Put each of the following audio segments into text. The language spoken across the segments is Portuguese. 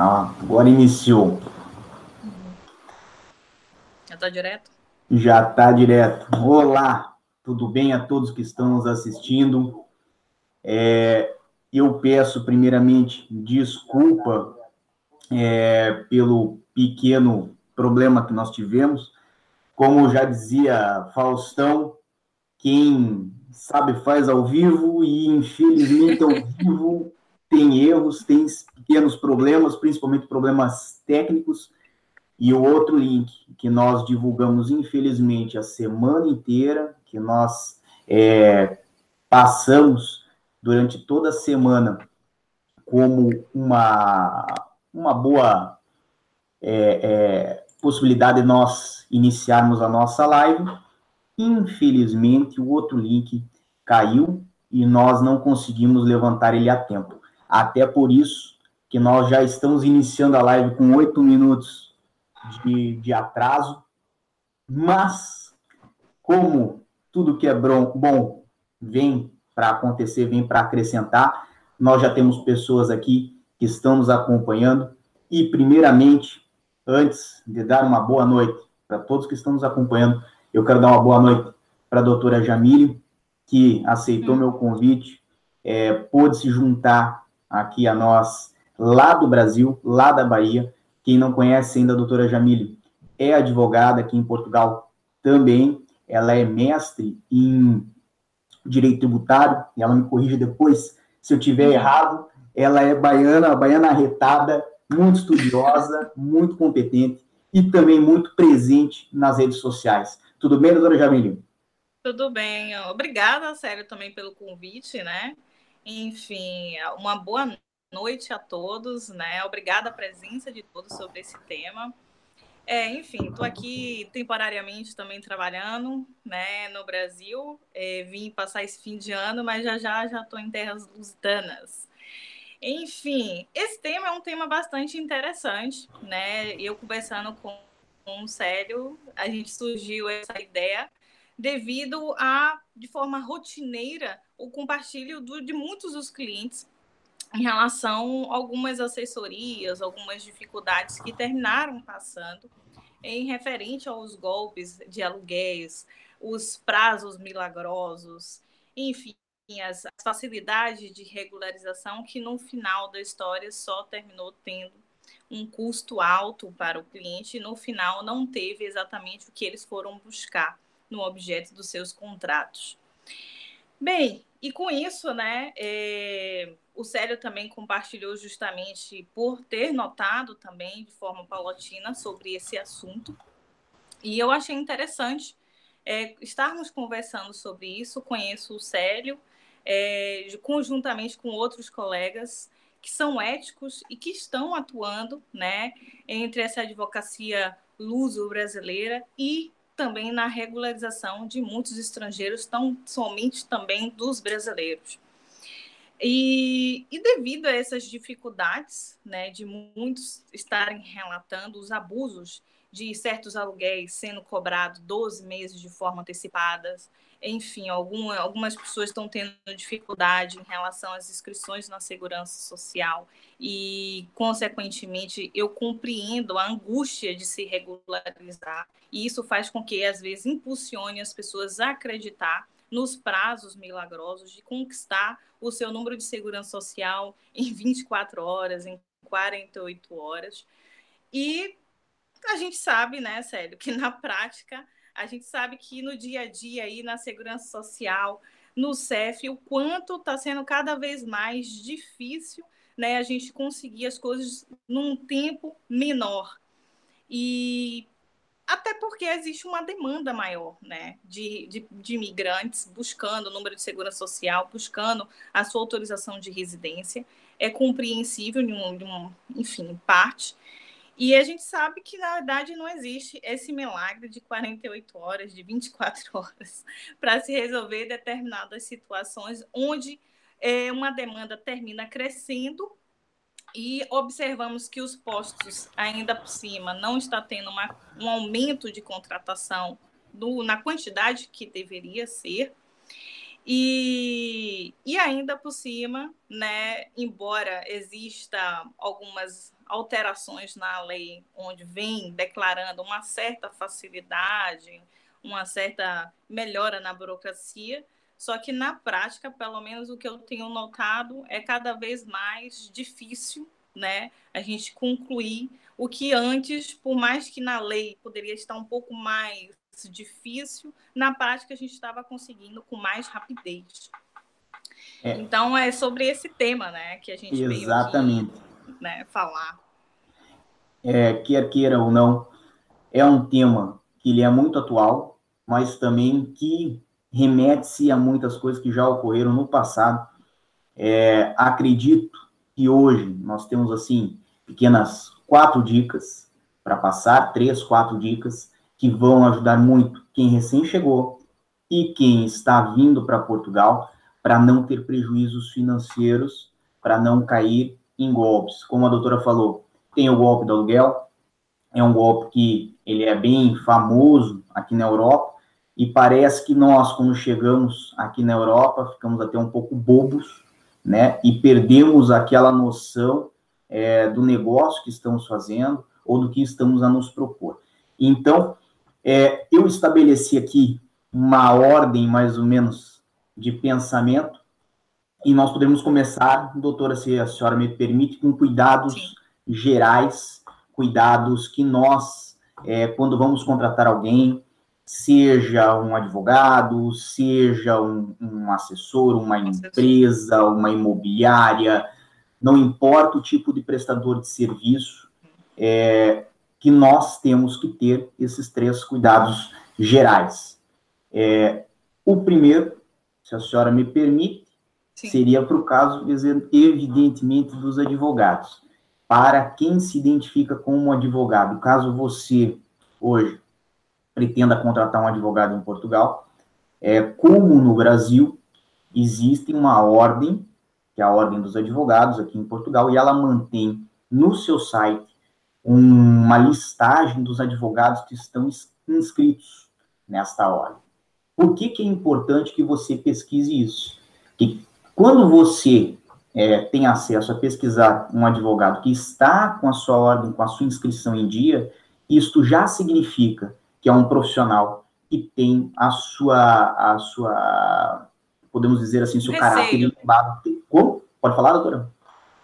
Ah, agora iniciou. Já está direto? Já está direto. Olá, tudo bem a todos que estão nos assistindo? É, eu peço, primeiramente, desculpa é, pelo pequeno problema que nós tivemos. Como já dizia Faustão, quem sabe faz ao vivo e, infelizmente, ao vivo tem erros, tem pequenos problemas, principalmente problemas técnicos. E o outro link que nós divulgamos, infelizmente, a semana inteira, que nós é, passamos durante toda a semana como uma, uma boa é, é, possibilidade de nós iniciarmos a nossa live. Infelizmente, o outro link caiu e nós não conseguimos levantar ele a tempo. Até por isso que nós já estamos iniciando a live com oito minutos de, de atraso, mas como tudo que é bom vem para acontecer, vem para acrescentar, nós já temos pessoas aqui que estão nos acompanhando e, primeiramente, antes de dar uma boa noite para todos que estão nos acompanhando, eu quero dar uma boa noite para a doutora Jamile, que aceitou hum. meu convite, é, pôde se juntar aqui a nós, lá do Brasil, lá da Bahia. Quem não conhece ainda a doutora Jamile, é advogada aqui em Portugal também. Ela é mestre em direito tributário, e ela me corrige depois se eu tiver errado. Ela é baiana, baiana arretada, muito estudiosa, muito competente e também muito presente nas redes sociais. Tudo bem, doutora Jamile? Tudo bem. Obrigada, Sério, também pelo convite, né? Enfim, uma boa noite a todos, né? Obrigada a presença de todos sobre esse tema. É, enfim, estou aqui temporariamente também trabalhando, né, no Brasil. É, vim passar esse fim de ano, mas já já já estou em terras lusitanas. Enfim, esse tema é um tema bastante interessante, né? Eu conversando com, com o Célio, a gente surgiu essa ideia devido a, de forma rotineira, o compartilho do, de muitos dos clientes em relação a algumas assessorias, algumas dificuldades que terminaram passando em referente aos golpes de aluguéis, os prazos milagrosos, enfim, as, as facilidades de regularização que no final da história só terminou tendo um custo alto para o cliente e no final não teve exatamente o que eles foram buscar no objeto dos seus contratos. Bem, e com isso, né, é, o Célio também compartilhou justamente por ter notado também de forma paulatina sobre esse assunto. E eu achei interessante é, estarmos conversando sobre isso. Conheço o Célio, é, conjuntamente com outros colegas que são éticos e que estão atuando né, entre essa advocacia luso-brasileira e também na regularização de muitos estrangeiros, tão somente também dos brasileiros. E, e, devido a essas dificuldades, né, de muitos estarem relatando os abusos de certos aluguéis sendo cobrados 12 meses de forma antecipada, enfim, alguma, algumas pessoas estão tendo dificuldade em relação às inscrições na segurança social e, consequentemente, eu compreendo a angústia de se regularizar e isso faz com que, às vezes, impulsione as pessoas a acreditar nos prazos milagrosos de conquistar o seu número de segurança social em 24 horas, em 48 horas. E a gente sabe, né, Célio, que na prática a gente sabe que no dia a dia aí na segurança social, no CEF, o quanto está sendo cada vez mais difícil, né, a gente conseguir as coisas num tempo menor. E até porque existe uma demanda maior né, de, de, de imigrantes buscando o número de segurança social, buscando a sua autorização de residência. É compreensível, de um, de um, enfim, parte. E a gente sabe que, na verdade, não existe esse milagre de 48 horas, de 24 horas, para se resolver determinadas situações onde é, uma demanda termina crescendo e observamos que os postos, ainda por cima, não está tendo uma, um aumento de contratação do, na quantidade que deveria ser. E, e ainda por cima, né, embora exista algumas alterações na lei, onde vem declarando uma certa facilidade, uma certa melhora na burocracia, só que na prática, pelo menos o que eu tenho notado, é cada vez mais difícil né, a gente concluir o que antes, por mais que na lei poderia estar um pouco mais difícil, na prática a gente estava conseguindo com mais rapidez. É. Então é sobre esse tema, né, que a gente Exatamente. veio aqui, né, falar. É, quer queira ou não, é um tema que ele é muito atual, mas também que remete-se a muitas coisas que já ocorreram no passado. É, acredito que hoje nós temos assim pequenas quatro dicas para passar, três, quatro dicas que vão ajudar muito quem recém chegou e quem está vindo para Portugal para não ter prejuízos financeiros, para não cair em golpes. Como a doutora falou, tem o golpe do aluguel, é um golpe que ele é bem famoso aqui na Europa, e parece que nós, quando chegamos aqui na Europa, ficamos até um pouco bobos, né, e perdemos aquela noção é, do negócio que estamos fazendo ou do que estamos a nos propor. Então, é, eu estabeleci aqui uma ordem, mais ou menos, de pensamento. E nós podemos começar, doutora, se a senhora me permite, com cuidados Sim. gerais, cuidados que nós, é, quando vamos contratar alguém, seja um advogado, seja um, um assessor, uma empresa, uma imobiliária, não importa o tipo de prestador de serviço, é, que nós temos que ter esses três cuidados gerais. É, o primeiro se a senhora me permite, Seria para o caso, evidentemente, dos advogados. Para quem se identifica como advogado, caso você, hoje, pretenda contratar um advogado em Portugal, é, como no Brasil, existe uma ordem, que é a Ordem dos Advogados aqui em Portugal, e ela mantém no seu site uma listagem dos advogados que estão inscritos nesta ordem. Por que, que é importante que você pesquise isso? Que quando você é, tem acesso a pesquisar um advogado que está com a sua ordem, com a sua inscrição em dia, isto já significa que é um profissional que tem a sua, a sua podemos dizer assim, seu Receio. caráter elevado. Como? Pode falar, doutora?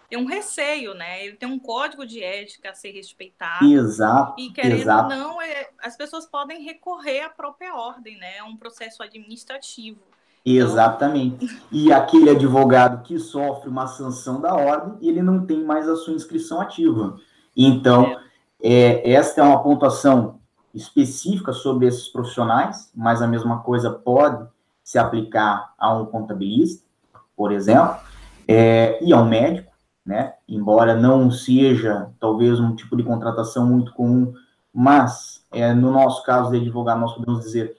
tem um receio, né? Ele tem um código de ética a ser respeitado. Exato. E querendo exato. ou não, é, as pessoas podem recorrer à própria ordem, né? É um processo administrativo. Exatamente. E aquele advogado que sofre uma sanção da ordem, ele não tem mais a sua inscrição ativa. Então. É, esta é uma pontuação específica sobre esses profissionais, mas a mesma coisa pode se aplicar a um contabilista, por exemplo, é, e a um médico né? Embora não seja talvez um tipo de contratação muito comum, mas é, no nosso caso de advogado nós podemos dizer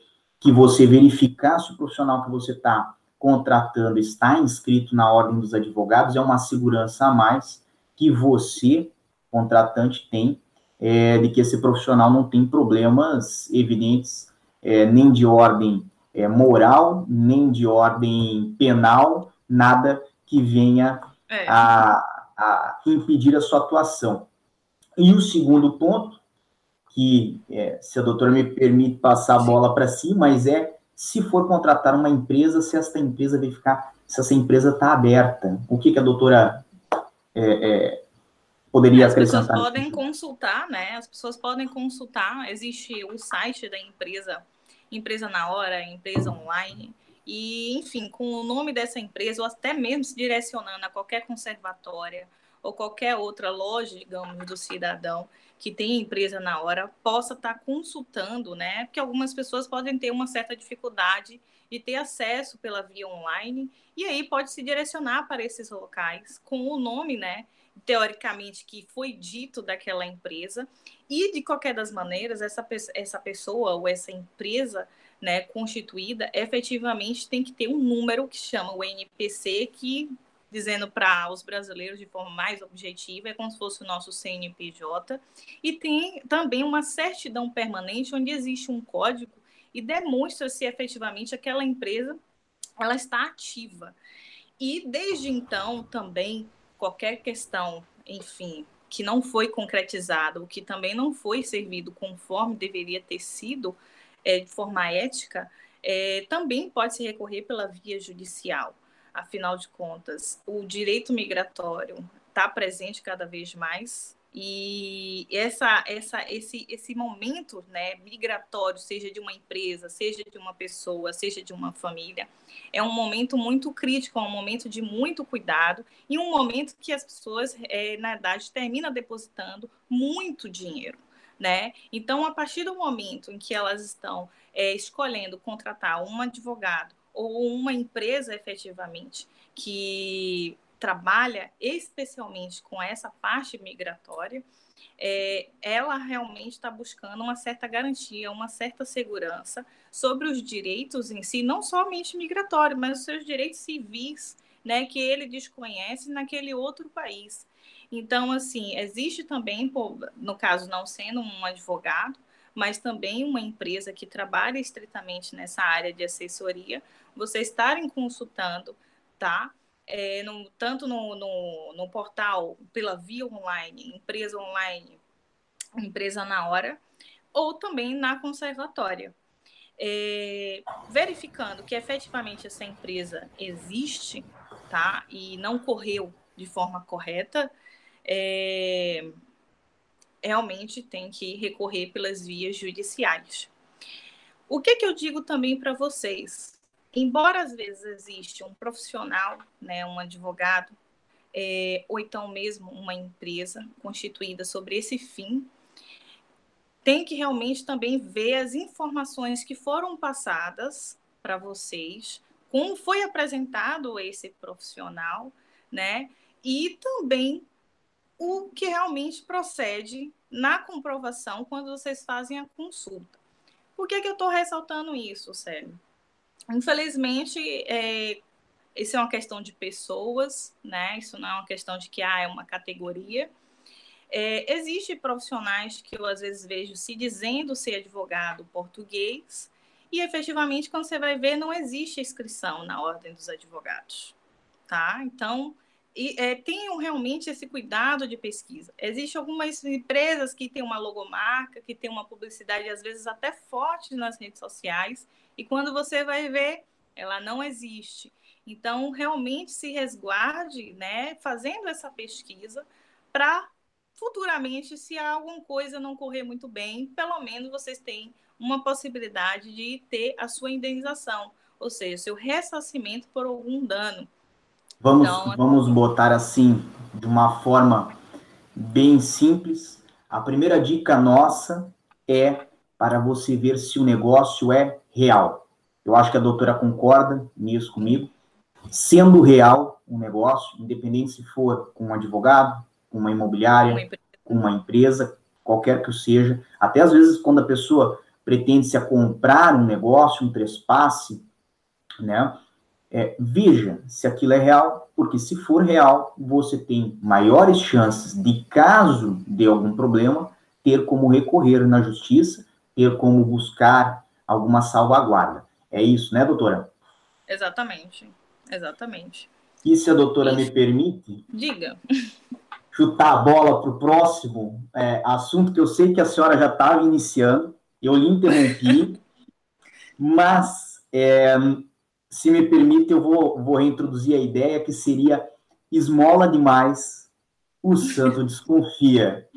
que você verificar se o profissional que você está contratando está inscrito na ordem dos advogados é uma segurança a mais que você contratante tem é, de que esse profissional não tem problemas evidentes é, nem de ordem é, moral nem de ordem penal nada que venha é. a a impedir a sua atuação. E o segundo ponto, que é, se a doutora me permite passar a bola para si, mas é se for contratar uma empresa, se essa empresa verificar se essa empresa está aberta. O que, que a doutora é, é, poderia As acrescentar? As pessoas podem consultar, né? As pessoas podem consultar. Existe o site da empresa, empresa na hora, empresa online. E, enfim, com o nome dessa empresa, ou até mesmo se direcionando a qualquer conservatória ou qualquer outra loja, digamos, do cidadão que tem empresa na hora, possa estar consultando, né? Porque algumas pessoas podem ter uma certa dificuldade de ter acesso pela via online, e aí pode se direcionar para esses locais com o nome, né? Teoricamente, que foi dito daquela empresa, e de qualquer das maneiras, essa, essa pessoa ou essa empresa né, constituída, efetivamente tem que ter um número que chama o NPC, que, dizendo para os brasileiros de forma mais objetiva, é como se fosse o nosso CNPJ, e tem também uma certidão permanente, onde existe um código e demonstra se efetivamente aquela empresa ela está ativa. E desde então também qualquer questão, enfim, que não foi concretizado, o que também não foi servido conforme deveria ter sido, é, de forma ética, é, também pode se recorrer pela via judicial. Afinal de contas, o direito migratório está presente cada vez mais e essa, essa, esse, esse momento né, migratório, seja de uma empresa, seja de uma pessoa, seja de uma família, é um momento muito crítico, é um momento de muito cuidado e um momento que as pessoas, é, na verdade, terminam depositando muito dinheiro. Né? Então, a partir do momento em que elas estão é, escolhendo contratar um advogado ou uma empresa efetivamente que trabalha especialmente com essa parte migratória, é, ela realmente está buscando uma certa garantia, uma certa segurança sobre os direitos em si, não somente migratórios, mas os seus direitos civis, né, que ele desconhece naquele outro país. Então, assim, existe também, no caso não sendo um advogado, mas também uma empresa que trabalha estritamente nessa área de assessoria, você estarem consultando, tá? é, no, tanto no, no, no, portal pela via online, empresa online, empresa na hora, ou também na conservatória. É, verificando que efetivamente essa empresa existe, tá? E não correu de forma correta, é, realmente tem que recorrer pelas vias judiciais. O que, que eu digo também para vocês? embora às vezes existe um profissional, né, um advogado, é, ou então mesmo uma empresa constituída sobre esse fim, tem que realmente também ver as informações que foram passadas para vocês, como foi apresentado esse profissional, né? E também o que realmente procede na comprovação quando vocês fazem a consulta. Por que, que eu estou ressaltando isso, Célio? Infelizmente, é, isso é uma questão de pessoas, né? Isso não é uma questão de que ah, é uma categoria. É, Existem profissionais que eu às vezes vejo se dizendo ser advogado português, e efetivamente, quando você vai ver, não existe inscrição na ordem dos advogados. Tá? Então, e, é, tenham realmente esse cuidado de pesquisa. Existem algumas empresas que têm uma logomarca, que têm uma publicidade, às vezes até forte nas redes sociais, e quando você vai ver, ela não existe. Então, realmente se resguarde, né, fazendo essa pesquisa para futuramente, se alguma coisa não correr muito bem, pelo menos vocês têm uma possibilidade de ter a sua indenização, ou seja, seu ressarcimento por algum dano. Vamos, então, vamos botar assim, de uma forma bem simples. A primeira dica nossa é para você ver se o negócio é real. Eu acho que a doutora concorda nisso comigo. Sendo real um negócio, independente se for com um advogado, com uma imobiliária, com uma empresa, qualquer que seja, até às vezes quando a pessoa pretende se a comprar um negócio, um trespasse, né? É, veja se aquilo é real, porque se for real, você tem maiores chances de, caso de algum problema, ter como recorrer na justiça, ter como buscar alguma salvaguarda. É isso, né, doutora? Exatamente, exatamente. E se a doutora isso. me permite? Diga. Chutar a bola para o próximo é, assunto que eu sei que a senhora já estava iniciando, eu lhe interrompi, mas é, se me permite, eu vou, vou reintroduzir a ideia que seria esmola demais, o santo desconfia.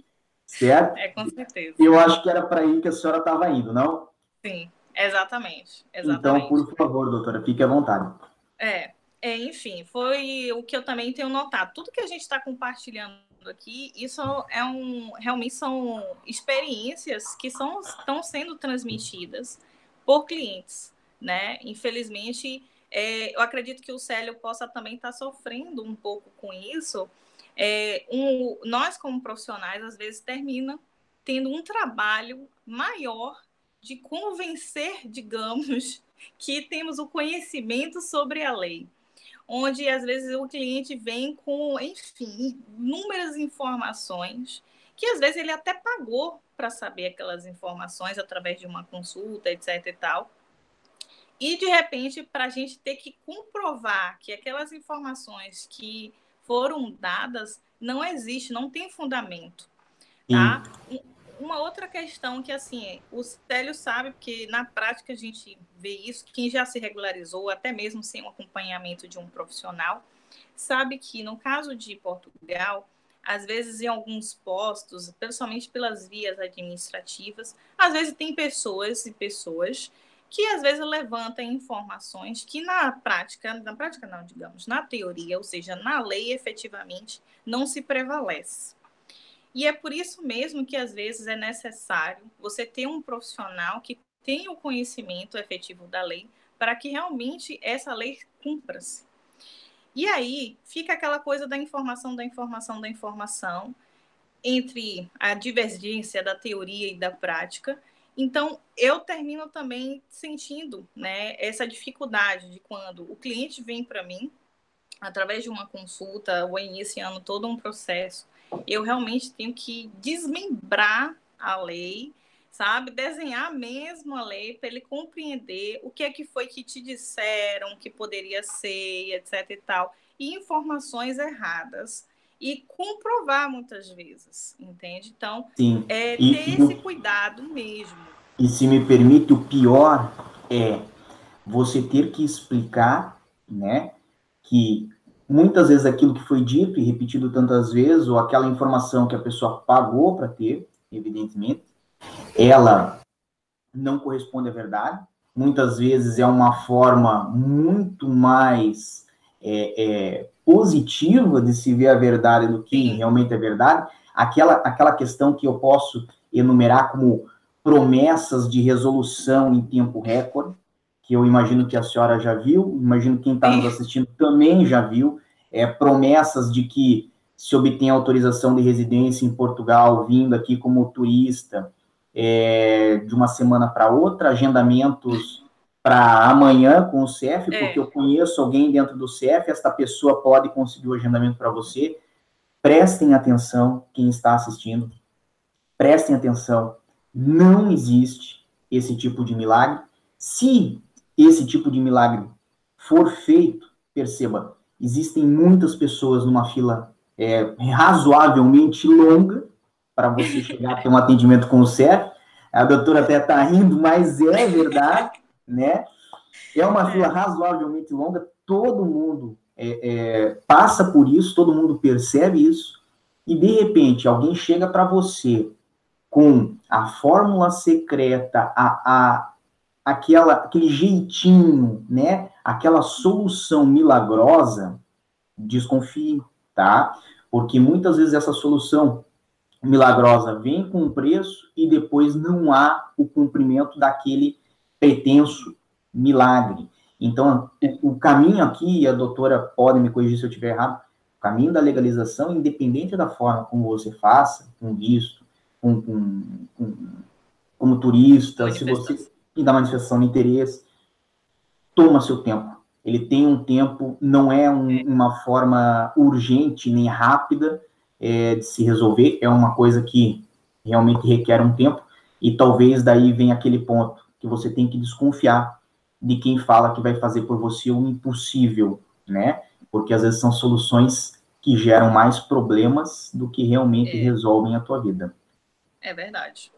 Certo? É, com certeza. Eu acho que era para aí que a senhora estava indo, não? Sim. Exatamente, exatamente. Então, por favor, doutora, fique à vontade. É, é, enfim, foi o que eu também tenho notado. Tudo que a gente está compartilhando aqui, isso é um, realmente são experiências que são, estão sendo transmitidas por clientes, né? Infelizmente, é, eu acredito que o Célio possa também estar tá sofrendo um pouco com isso. É, um, nós, como profissionais, às vezes termina tendo um trabalho maior de convencer, digamos, que temos o conhecimento sobre a lei, onde às vezes o cliente vem com, enfim, inúmeras informações que às vezes ele até pagou para saber aquelas informações através de uma consulta, etc e tal. E de repente, para a gente ter que comprovar que aquelas informações que foram dadas não existe, não tem fundamento. Tá? Uma outra questão que, assim, o Célio sabe, porque na prática a gente vê isso, quem já se regularizou, até mesmo sem o acompanhamento de um profissional, sabe que no caso de Portugal, às vezes em alguns postos, principalmente pelas vias administrativas, às vezes tem pessoas e pessoas que às vezes levantam informações que na prática, na prática não, digamos, na teoria, ou seja, na lei efetivamente não se prevalece. E é por isso mesmo que às vezes é necessário você ter um profissional que tenha o conhecimento efetivo da lei para que realmente essa lei cumpra-se. E aí fica aquela coisa da informação, da informação, da informação, entre a divergência da teoria e da prática. Então, eu termino também sentindo né, essa dificuldade de quando o cliente vem para mim, através de uma consulta, ou iniciando todo um processo, eu realmente tenho que desmembrar a lei, sabe? Desenhar mesmo a lei para ele compreender o que é que foi que te disseram que poderia ser, etc e tal, e informações erradas e comprovar muitas vezes, entende? Então, Sim. é ter e, esse cuidado mesmo. E se me permite, o pior é você ter que explicar, né, que muitas vezes aquilo que foi dito e repetido tantas vezes, ou aquela informação que a pessoa pagou para ter, evidentemente, ela não corresponde à verdade. Muitas vezes é uma forma muito mais é, é, positiva de se ver a verdade do que realmente é verdade. Aquela, aquela questão que eu posso enumerar como promessas de resolução em tempo recorde, que eu imagino que a senhora já viu, imagino quem está nos assistindo também já viu, é, promessas de que se obtém autorização de residência em Portugal, vindo aqui como turista, é, de uma semana para outra, agendamentos para amanhã com o CEF, é. porque eu conheço alguém dentro do CEF, esta pessoa pode conseguir o agendamento para você. Prestem atenção, quem está assistindo, prestem atenção, não existe esse tipo de milagre. Se esse tipo de milagre for feito, perceba, existem muitas pessoas numa fila é, razoavelmente longa para você chegar a ter um atendimento com o CEF. A doutora até está rindo, mas é verdade, né? É uma fila razoavelmente longa, todo mundo é, é, passa por isso, todo mundo percebe isso, e de repente alguém chega para você com a fórmula secreta, a, a, aquela, aquele jeitinho, né? Aquela solução milagrosa, desconfie, tá? Porque muitas vezes essa solução milagrosa vem com preço e depois não há o cumprimento daquele pretenso milagre. Então, o, o caminho aqui, e a doutora pode me corrigir se eu estiver errado, o caminho da legalização, independente da forma como você faça, com visto, com, com, com como turista, se você e da manifestação de interesse, toma seu tempo. Ele tem um tempo, não é um, uma forma urgente nem rápida é, de se resolver, é uma coisa que realmente requer um tempo, e talvez daí venha aquele ponto que você tem que desconfiar de quem fala que vai fazer por você o impossível, né? Porque às vezes são soluções que geram mais problemas do que realmente é. resolvem a tua vida. É verdade.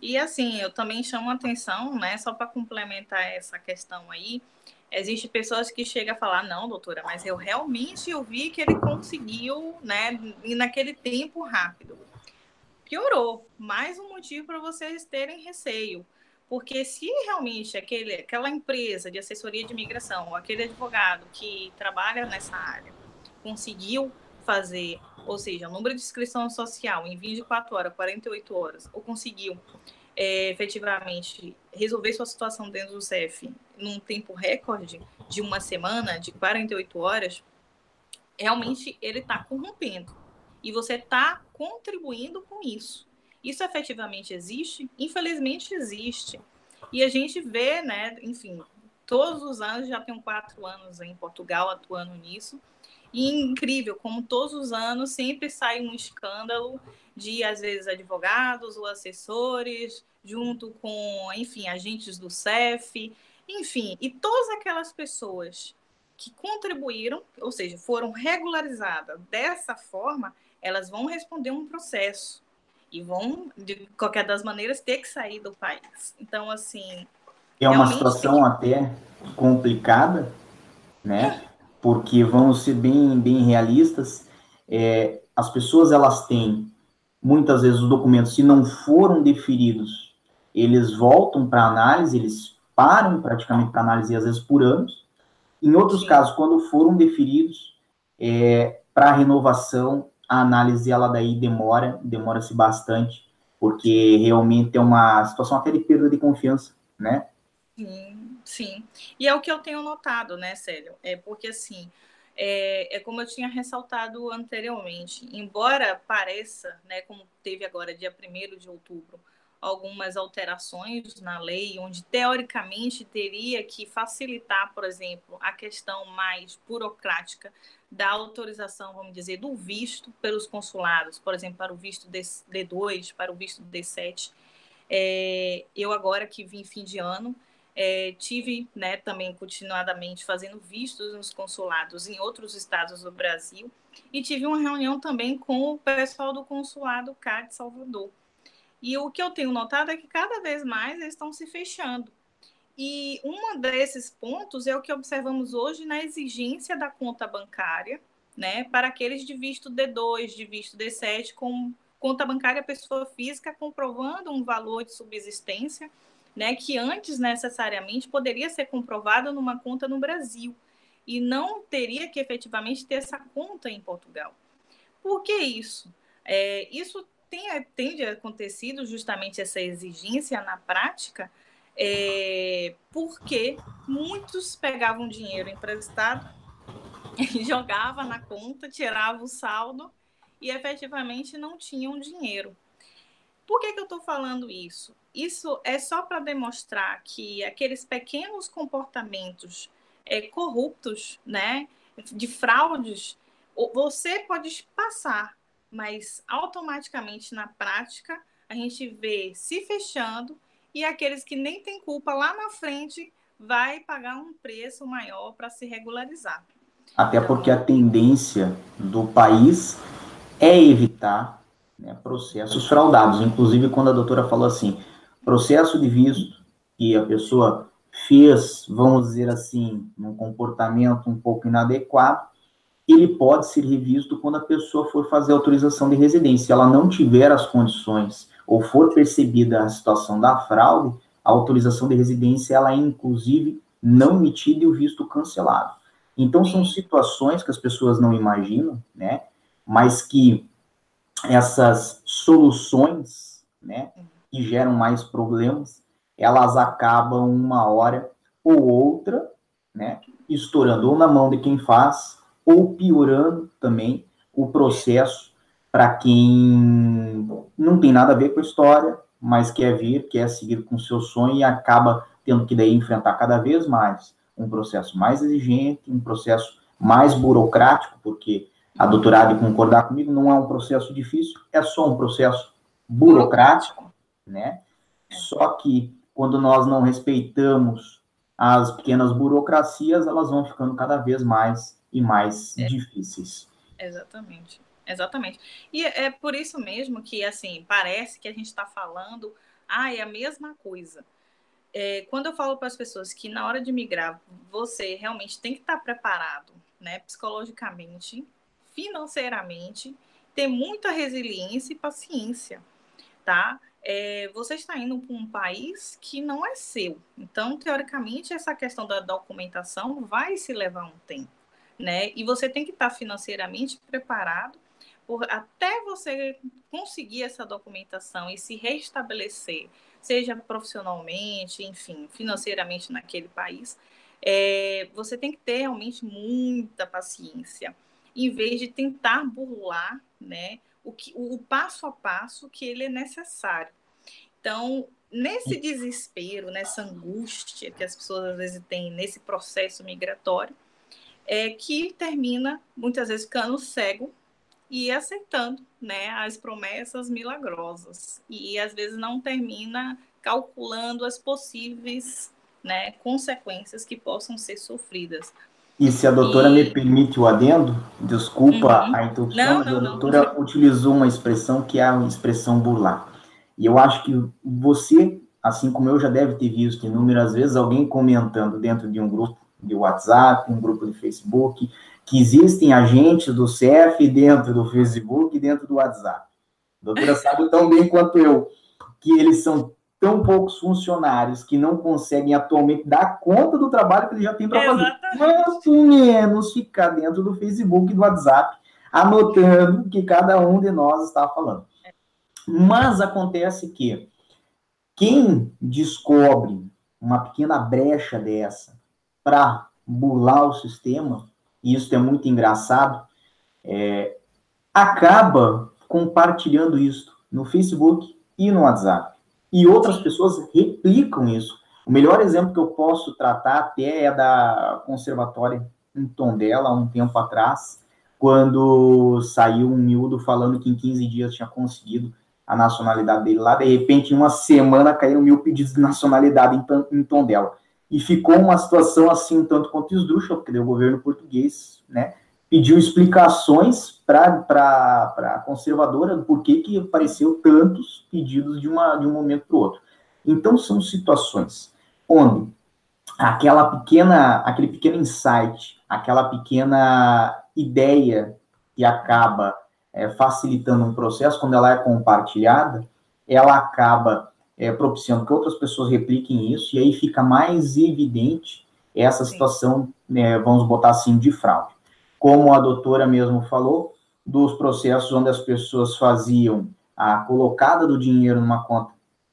E assim, eu também chamo a atenção, né, só para complementar essa questão aí, existe pessoas que chegam a falar, não, doutora, mas eu realmente eu vi que ele conseguiu, né, e naquele tempo rápido. Piorou. Mais um motivo para vocês terem receio. Porque se realmente aquele, aquela empresa de assessoria de imigração, aquele advogado que trabalha nessa área, conseguiu fazer ou seja, o número de inscrição social em 24 horas, 48 horas, ou conseguiu é, efetivamente resolver sua situação dentro do CEF num tempo recorde de uma semana, de 48 horas, realmente ele está corrompendo. E você está contribuindo com isso. Isso efetivamente existe? Infelizmente existe. E a gente vê, né, enfim, todos os anos, já tenho quatro anos em Portugal atuando nisso, e incrível, como todos os anos sempre sai um escândalo de, às vezes, advogados ou assessores, junto com, enfim, agentes do CEF, enfim, e todas aquelas pessoas que contribuíram, ou seja, foram regularizadas dessa forma, elas vão responder um processo e vão, de qualquer das maneiras, ter que sair do país. Então, assim. É uma situação até complicada, né? Porque vamos ser bem, bem realistas. É, as pessoas elas têm muitas vezes os documentos, se não foram deferidos, eles voltam para análise, eles param praticamente para análise às vezes por anos. Em outros Sim. casos, quando foram deferidos, é, para renovação, a análise ela daí demora, demora-se bastante, porque realmente é uma situação até de perda de confiança, né? Sim, sim. E é o que eu tenho notado, né, Célio? É porque assim, é, é como eu tinha ressaltado anteriormente, embora pareça, né, como teve agora dia 1 de outubro, algumas alterações na lei, onde teoricamente teria que facilitar, por exemplo, a questão mais burocrática da autorização, vamos dizer, do visto pelos consulados, por exemplo, para o visto D2, para o visto D7. É, eu agora que vim fim de ano, é, tive né, também continuadamente fazendo vistos nos consulados em outros estados do Brasil e tive uma reunião também com o pessoal do consulado cá de Salvador. E o que eu tenho notado é que cada vez mais eles estão se fechando. E um desses pontos é o que observamos hoje na exigência da conta bancária, né, para aqueles de visto D2, de visto D7, com conta bancária pessoa física comprovando um valor de subsistência, né, que antes necessariamente poderia ser comprovado numa conta no Brasil e não teria que efetivamente ter essa conta em Portugal. Por que isso? É, isso tem, tem acontecido justamente essa exigência na prática é, porque muitos pegavam dinheiro emprestado, jogavam na conta, tiravam o saldo e efetivamente não tinham dinheiro. Por que, que eu estou falando isso? Isso é só para demonstrar que aqueles pequenos comportamentos é, corruptos, né, de fraudes, você pode passar, mas automaticamente na prática a gente vê se fechando e aqueles que nem têm culpa lá na frente vai pagar um preço maior para se regularizar. Até porque a tendência do país é evitar né, processos fraudados. Inclusive, quando a doutora falou assim, processo de visto que a pessoa fez, vamos dizer assim, um comportamento um pouco inadequado, ele pode ser revisto quando a pessoa for fazer autorização de residência. Se ela não tiver as condições ou for percebida a situação da fraude, a autorização de residência ela é inclusive não emitida e o visto cancelado. Então são situações que as pessoas não imaginam, né? Mas que essas soluções, né, que geram mais problemas, elas acabam uma hora ou outra, né, estourando ou na mão de quem faz ou piorando também o processo para quem não tem nada a ver com a história, mas quer vir, quer seguir com o seu sonho e acaba tendo que daí enfrentar cada vez mais um processo mais exigente, um processo mais burocrático, porque a doutorada de concordar comigo não é um processo difícil, é só um processo burocrático, né? Só que quando nós não respeitamos as pequenas burocracias, elas vão ficando cada vez mais e mais é. difíceis. Exatamente. Exatamente. E é por isso mesmo que, assim, parece que a gente está falando, ah, é a mesma coisa. É, quando eu falo para as pessoas que na hora de migrar, você realmente tem que estar tá preparado, né, psicologicamente, financeiramente, ter muita resiliência e paciência, tá? É, você está indo para um país que não é seu. Então, teoricamente, essa questão da documentação vai se levar um tempo, né? E você tem que estar tá financeiramente preparado por, até você conseguir essa documentação e se restabelecer, seja profissionalmente, enfim, financeiramente naquele país, é, você tem que ter realmente muita paciência, em vez de tentar burlar, né, o, que, o passo a passo que ele é necessário. Então, nesse desespero, nessa angústia que as pessoas às vezes têm nesse processo migratório, é que termina muitas vezes ficando cego e aceitando né, as promessas milagrosas. E às vezes não termina calculando as possíveis né, consequências que possam ser sofridas. E se a doutora e... me permite o adendo, desculpa uhum. a interrupção, não, mas a doutora não. utilizou uma expressão que é a expressão burlar. E eu acho que você, assim como eu, já deve ter visto inúmeras vezes alguém comentando dentro de um grupo de WhatsApp, um grupo de Facebook, que existem agentes do CF dentro do Facebook e dentro do WhatsApp. A doutora sabe tão bem quanto eu que eles são tão poucos funcionários que não conseguem atualmente dar conta do trabalho que eles já têm para fazer. Quanto menos ficar dentro do Facebook e do WhatsApp, anotando o que cada um de nós está falando. Mas acontece que quem descobre uma pequena brecha dessa para burlar o sistema, e isso é muito engraçado, é, acaba compartilhando isso no Facebook e no WhatsApp. E outras pessoas replicam isso. O melhor exemplo que eu posso tratar até é da Conservatória em Tondela, há um tempo atrás, quando saiu um miúdo falando que em 15 dias tinha conseguido a nacionalidade dele lá, de repente, em uma semana, caíram mil pedidos de nacionalidade em, em Tondela. E ficou uma situação assim, tanto quanto esdrúxula, porque o governo português, né, pediu explicações para a conservadora do porquê que apareceu tantos pedidos de, uma, de um momento para o outro. Então, são situações onde aquela pequena, aquele pequeno insight, aquela pequena ideia que acaba é, facilitando um processo, quando ela é compartilhada, ela acaba é, propiciando que outras pessoas repliquem isso, e aí fica mais evidente essa situação, né, vamos botar assim, de fraude. Como a doutora mesmo falou, dos processos onde as pessoas faziam a colocada do dinheiro numa conta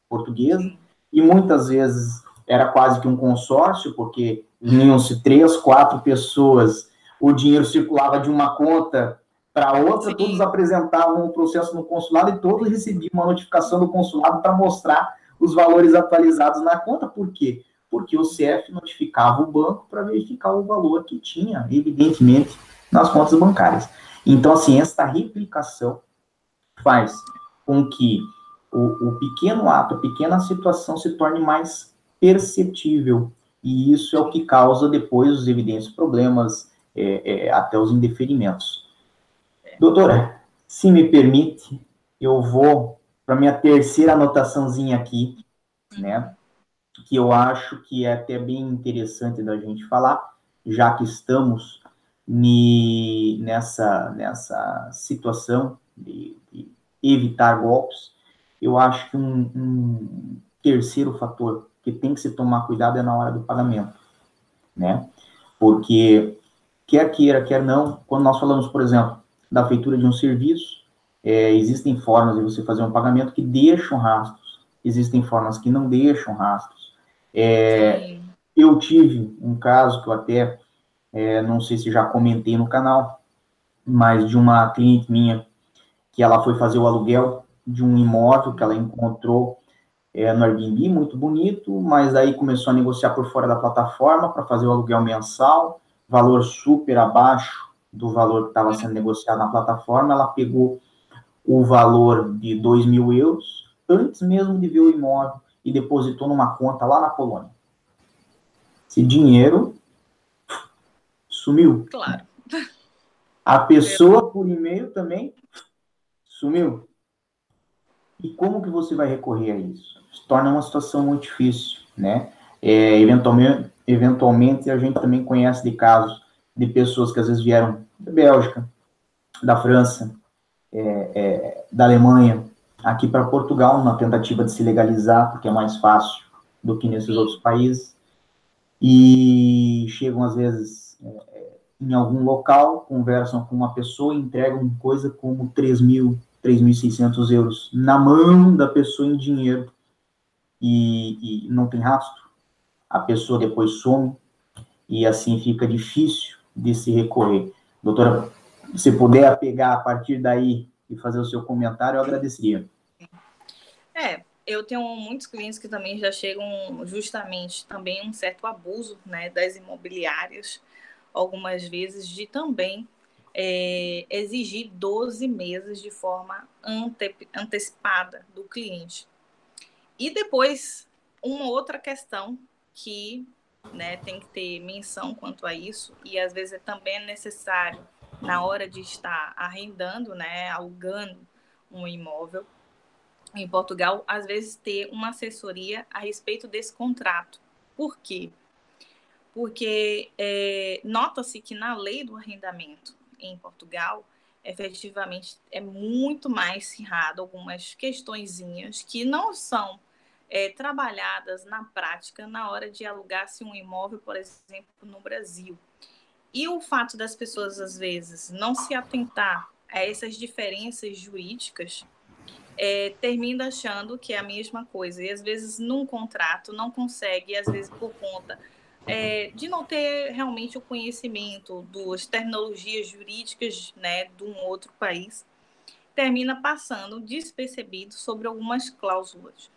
portuguesa, e muitas vezes era quase que um consórcio, porque vinham-se três, quatro pessoas, o dinheiro circulava de uma conta para outra, Sim. todos apresentavam o processo no consulado e todos recebiam uma notificação do consulado para mostrar os valores atualizados na conta. Por quê? Porque o CF notificava o banco para verificar o valor que tinha, evidentemente, nas contas bancárias. Então, assim, esta replicação faz com que o, o pequeno ato, a pequena situação se torne mais perceptível. E isso é o que causa depois os evidentes problemas, é, é, até os indeferimentos. Doutora, se me permite, eu vou para minha terceira anotaçãozinha aqui, né? Que eu acho que é até bem interessante da gente falar, já que estamos ni, nessa, nessa situação de, de evitar golpes. Eu acho que um, um terceiro fator que tem que se tomar cuidado é na hora do pagamento, né? Porque quer queira, quer não, quando nós falamos, por exemplo, da feitura de um serviço. É, existem formas de você fazer um pagamento que deixam rastros, existem formas que não deixam rastros. É, eu tive um caso que eu até, é, não sei se já comentei no canal, mas de uma cliente minha, que ela foi fazer o aluguel de um imóvel que ela encontrou é, no Airbnb, muito bonito, mas aí começou a negociar por fora da plataforma para fazer o aluguel mensal, valor super abaixo do valor que estava sendo negociado na plataforma, ela pegou o valor de 2 mil euros antes mesmo de ver o imóvel e depositou numa conta lá na Polônia. Esse dinheiro sumiu. Claro. A pessoa por e-mail também sumiu. E como que você vai recorrer a isso? Se torna uma situação muito difícil, né? É, eventualmente, eventualmente, a gente também conhece de casos de pessoas que às vezes vieram da Bélgica, da França, é, é, da Alemanha, aqui para Portugal, na tentativa de se legalizar, porque é mais fácil do que nesses outros países. E chegam, às vezes, é, em algum local, conversam com uma pessoa e entregam coisa como 3 mil, 3.600 euros na mão da pessoa em dinheiro e, e não tem rastro. A pessoa depois some e assim fica difícil de se recorrer. Doutora, se puder pegar a partir daí e fazer o seu comentário, eu agradeceria. É, eu tenho muitos clientes que também já chegam justamente também um certo abuso né, das imobiliárias, algumas vezes, de também é, exigir 12 meses de forma ante, antecipada do cliente. E depois, uma outra questão que né? Tem que ter menção quanto a isso e às vezes é também necessário na hora de estar arrendando, né, alugando um imóvel em Portugal, às vezes ter uma assessoria a respeito desse contrato. Por quê? Porque é, nota-se que na lei do arrendamento em Portugal, efetivamente é muito mais cerrado algumas questõezinhas que não são é, trabalhadas na prática na hora de alugar-se um imóvel, por exemplo, no Brasil. E o fato das pessoas, às vezes, não se atentar a essas diferenças jurídicas, é, termina achando que é a mesma coisa. E, às vezes, num contrato, não consegue, às vezes, por conta é, de não ter realmente o conhecimento das terminologias jurídicas né, de um outro país, termina passando despercebido sobre algumas cláusulas.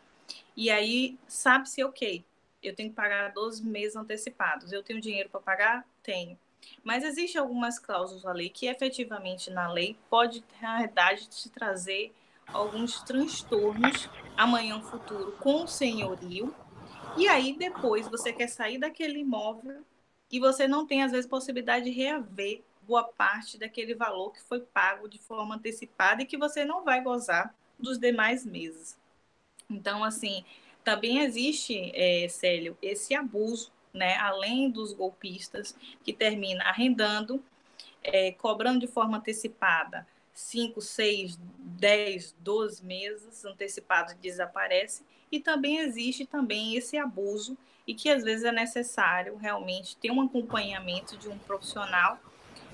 E aí, sabe-se, ok, eu tenho que pagar 12 meses antecipados. Eu tenho dinheiro para pagar? Tenho. Mas existe algumas cláusulas na lei que efetivamente na lei pode, na verdade, te trazer alguns transtornos amanhã futuro com o senhorio. E aí depois você quer sair daquele imóvel e você não tem às vezes possibilidade de reaver boa parte daquele valor que foi pago de forma antecipada e que você não vai gozar dos demais meses. Então, assim, também existe, é, Célio, esse abuso, né, além dos golpistas, que termina arrendando, é, cobrando de forma antecipada 5, 6, 10, 12 meses antecipados desaparece, e também existe também esse abuso e que às vezes é necessário realmente ter um acompanhamento de um profissional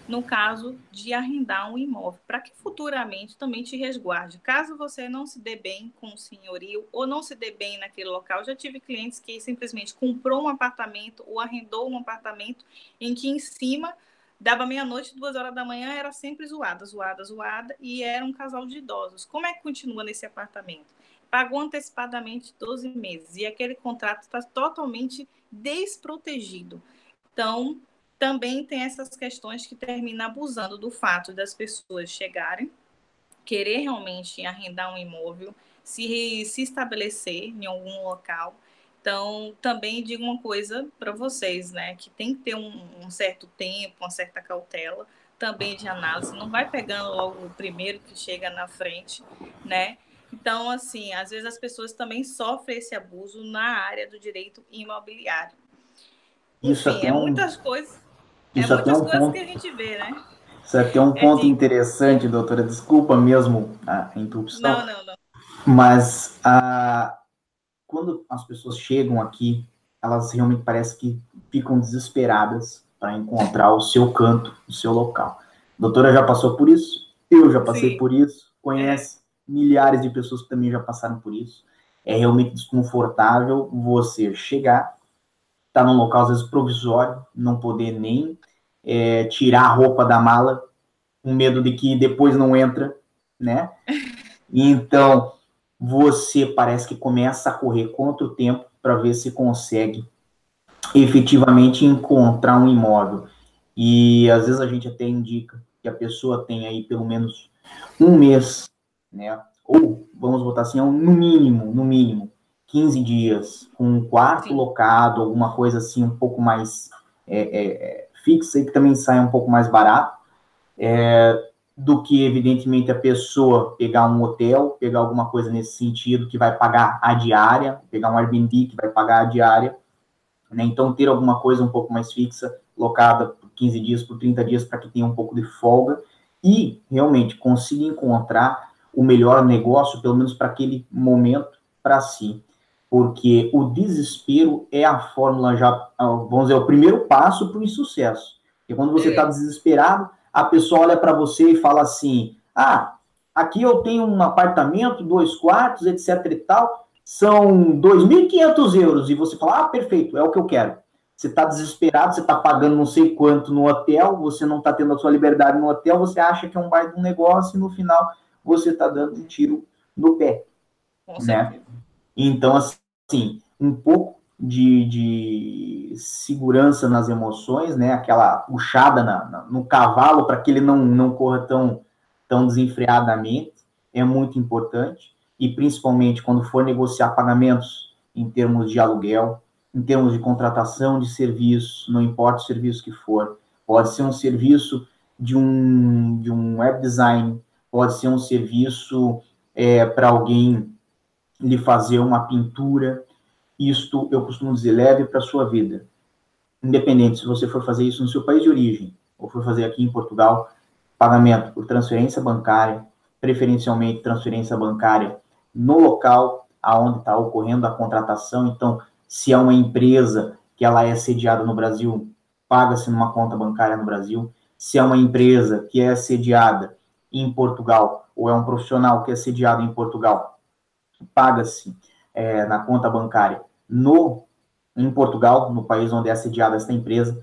no caso de arrendar um imóvel, para que futuramente também te resguarde. Caso você não se dê bem com o senhorio ou não se dê bem naquele local, já tive clientes que simplesmente comprou um apartamento ou arrendou um apartamento em que em cima dava meia-noite, duas horas da manhã, era sempre zoada, zoada, zoada, e era um casal de idosos. Como é que continua nesse apartamento? Pagou antecipadamente 12 meses e aquele contrato está totalmente desprotegido. Então, também tem essas questões que terminam abusando do fato das pessoas chegarem, querer realmente arrendar um imóvel, se, se estabelecer em algum local. Então, também digo uma coisa para vocês, né? Que tem que ter um, um, certo tempo, uma certa cautela também de análise. Não vai pegando logo o primeiro que chega na frente, né? Então, assim, às vezes as pessoas também sofrem esse abuso na área do direito imobiliário. Isso Enfim, é um... muitas coisas isso é até um ponto que a gente vê, né? Isso até é um é ponto interessante, doutora. Desculpa mesmo a interrupção. Não, não, não. Mas a, quando as pessoas chegam aqui, elas realmente parecem que ficam desesperadas para encontrar o seu canto, o seu local. A doutora já passou por isso, eu já passei Sim. por isso, conhece milhares de pessoas que também já passaram por isso. É realmente desconfortável você chegar estar tá num local, às vezes, provisório, não poder nem é, tirar a roupa da mala, com medo de que depois não entra, né? Então, você parece que começa a correr contra o tempo para ver se consegue efetivamente encontrar um imóvel. E às vezes a gente até indica que a pessoa tem aí pelo menos um mês, né? Ou, vamos botar assim, no mínimo, no mínimo, 15 dias, com um quarto Sim. locado, alguma coisa assim um pouco mais é, é, é, fixa e que também sai um pouco mais barato, é, do que, evidentemente, a pessoa pegar um hotel, pegar alguma coisa nesse sentido, que vai pagar a diária, pegar um Airbnb que vai pagar a diária, né? Então, ter alguma coisa um pouco mais fixa, locada por 15 dias, por 30 dias, para que tenha um pouco de folga e, realmente, consiga encontrar o melhor negócio, pelo menos para aquele momento, para si porque o desespero é a fórmula já, vamos dizer, o primeiro passo para o insucesso. Porque quando você está é. desesperado, a pessoa olha para você e fala assim: ah, aqui eu tenho um apartamento, dois quartos, etc e tal, são 2.500 euros. E você fala: ah, perfeito, é o que eu quero. Você está desesperado, você está pagando não sei quanto no hotel, você não está tendo a sua liberdade no hotel, você acha que é um baita um negócio e no final você está dando um tiro no pé. Com né? Então, assim, assim, um pouco de, de segurança nas emoções, né? Aquela puxada na, na, no cavalo para que ele não, não corra tão, tão desenfreadamente é muito importante. E principalmente quando for negociar pagamentos em termos de aluguel, em termos de contratação de serviço, não importa o serviço que for. Pode ser um serviço de um, de um web design, pode ser um serviço é, para alguém lhe fazer uma pintura. Isto, eu costumo dizer, leve para a sua vida. Independente se você for fazer isso no seu país de origem ou for fazer aqui em Portugal, pagamento por transferência bancária, preferencialmente transferência bancária no local aonde está ocorrendo a contratação. Então, se é uma empresa que ela é sediada no Brasil, paga-se numa conta bancária no Brasil. Se é uma empresa que é sediada em Portugal, ou é um profissional que é sediado em Portugal, paga-se é, na conta bancária no em Portugal, no país onde é sediada esta empresa.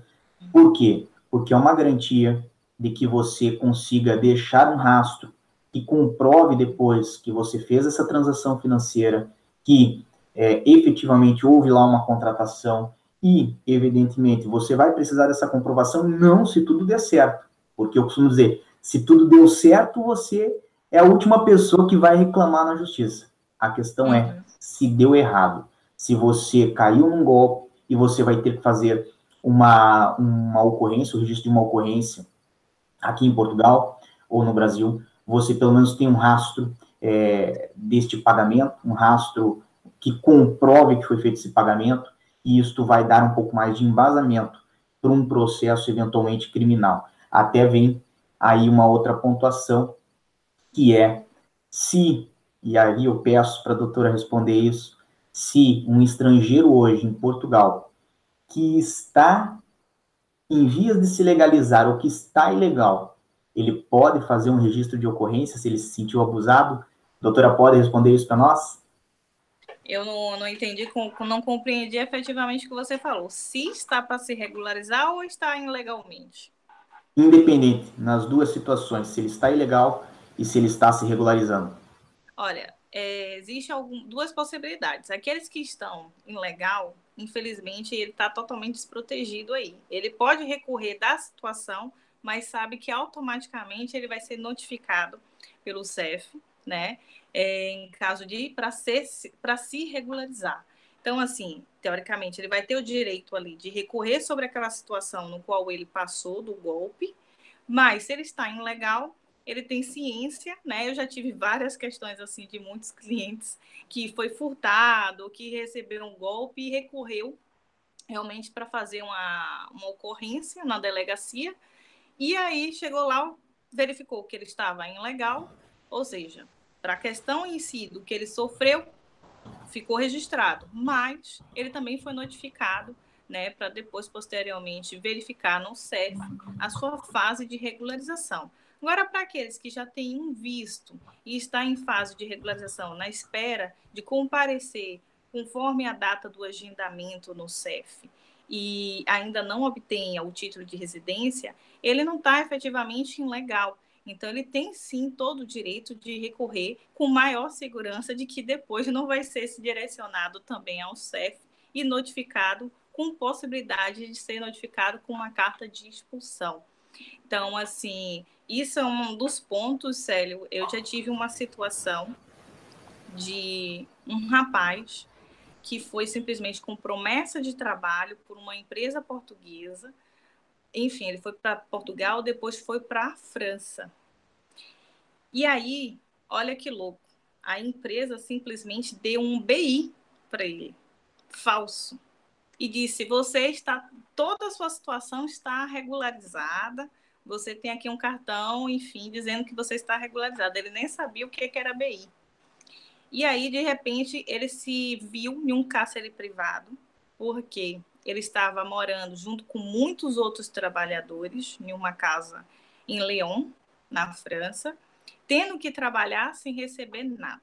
Por quê? Porque é uma garantia de que você consiga deixar um rastro que comprove depois que você fez essa transação financeira, que é, efetivamente houve lá uma contratação e, evidentemente, você vai precisar dessa comprovação não se tudo der certo, porque eu costumo dizer, se tudo deu certo, você é a última pessoa que vai reclamar na justiça. A questão é uhum. se deu errado, se você caiu num golpe e você vai ter que fazer uma, uma ocorrência, o registro de uma ocorrência aqui em Portugal ou no Brasil, você pelo menos tem um rastro é, deste pagamento, um rastro que comprove que foi feito esse pagamento, e isto vai dar um pouco mais de embasamento para um processo eventualmente criminal. Até vem aí uma outra pontuação, que é se, e aí eu peço para a doutora responder isso, se um estrangeiro hoje em Portugal que está em vias de se legalizar ou que está ilegal, ele pode fazer um registro de ocorrência se ele se sentiu abusado? Doutora pode responder isso para nós? Eu não, não entendi, não compreendi efetivamente o que você falou. Se está para se regularizar ou está ilegalmente? Independente, nas duas situações, se ele está ilegal e se ele está se regularizando. Olha, é, existe algum, duas possibilidades. Aqueles que estão ilegal, infelizmente, ele está totalmente desprotegido aí. Ele pode recorrer da situação, mas sabe que automaticamente ele vai ser notificado pelo CEF, né? É, em caso de para para se regularizar. Então, assim, teoricamente, ele vai ter o direito ali de recorrer sobre aquela situação no qual ele passou do golpe, mas se ele está ilegal, ele tem ciência, né? Eu já tive várias questões assim de muitos clientes que foi furtado, que receberam um golpe e recorreu realmente para fazer uma, uma ocorrência na delegacia e aí chegou lá, verificou que ele estava ilegal, ou seja, para a questão em si do que ele sofreu, ficou registrado, mas ele também foi notificado, né, para depois, posteriormente, verificar no CEF a sua fase de regularização. Agora, para aqueles que já têm um visto e está em fase de regularização, na espera de comparecer conforme a data do agendamento no CEF e ainda não obtenha o título de residência, ele não está efetivamente ilegal. Então, ele tem sim todo o direito de recorrer com maior segurança de que depois não vai ser direcionado também ao CEF e notificado com possibilidade de ser notificado com uma carta de expulsão. Então, assim, isso é um dos pontos, Célio. Eu já tive uma situação de um rapaz que foi simplesmente com promessa de trabalho por uma empresa portuguesa. Enfim, ele foi para Portugal, depois foi para a França. E aí, olha que louco, a empresa simplesmente deu um BI para ele, falso, e disse: você está, toda a sua situação está regularizada, você tem aqui um cartão, enfim, dizendo que você está regularizado. Ele nem sabia o que era BI. E aí, de repente, ele se viu em um cárcere privado, porque ele estava morando junto com muitos outros trabalhadores em uma casa em Lyon, na França, tendo que trabalhar sem receber nada.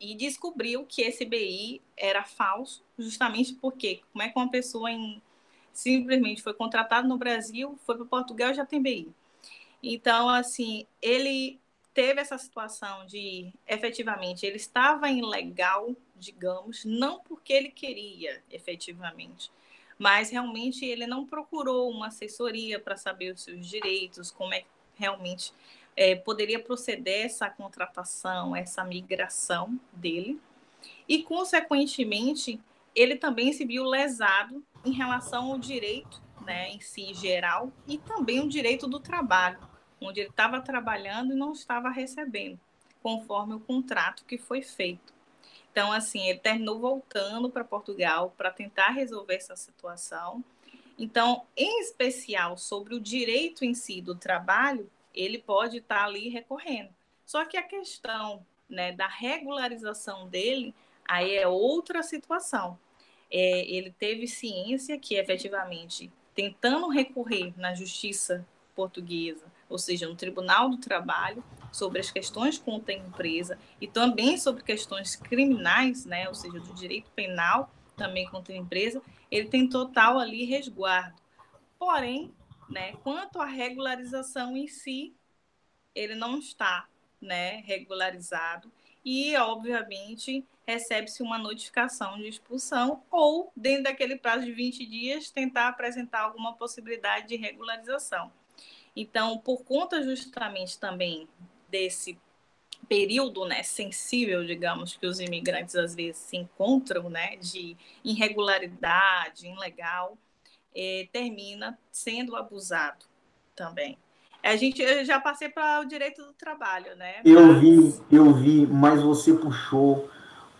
E descobriu que esse BI era falso, justamente porque como é que uma pessoa em, simplesmente foi contratada no Brasil, foi para Portugal e já tem BI. Então, assim, ele teve essa situação de efetivamente ele estava ilegal, digamos, não porque ele queria efetivamente, mas realmente ele não procurou uma assessoria para saber os seus direitos, como é que realmente é, poderia proceder essa contratação, essa migração dele, e consequentemente ele também se viu lesado em relação ao direito né, em si geral e também o direito do trabalho, onde ele estava trabalhando e não estava recebendo, conforme o contrato que foi feito. Então, assim, ele terminou voltando para Portugal para tentar resolver essa situação. Então, em especial sobre o direito em si do trabalho, ele pode estar tá ali recorrendo. Só que a questão né, da regularização dele, aí é outra situação. É, ele teve ciência que efetivamente tentando recorrer na justiça portuguesa, ou seja, no Tribunal do Trabalho, sobre as questões contra a empresa e também sobre questões criminais, né, ou seja, do direito penal também contra a empresa, ele tem total ali resguardo. Porém, né, quanto à regularização em si, ele não está né, regularizado e, obviamente, recebe-se uma notificação de expulsão ou, dentro daquele prazo de 20 dias, tentar apresentar alguma possibilidade de regularização. Então, por conta justamente também desse período né, sensível, digamos, que os imigrantes às vezes se encontram, né, de irregularidade, ilegal, eh, termina sendo abusado também. A gente eu já passei para o direito do trabalho, né? Eu mas... vi, eu vi, mas você puxou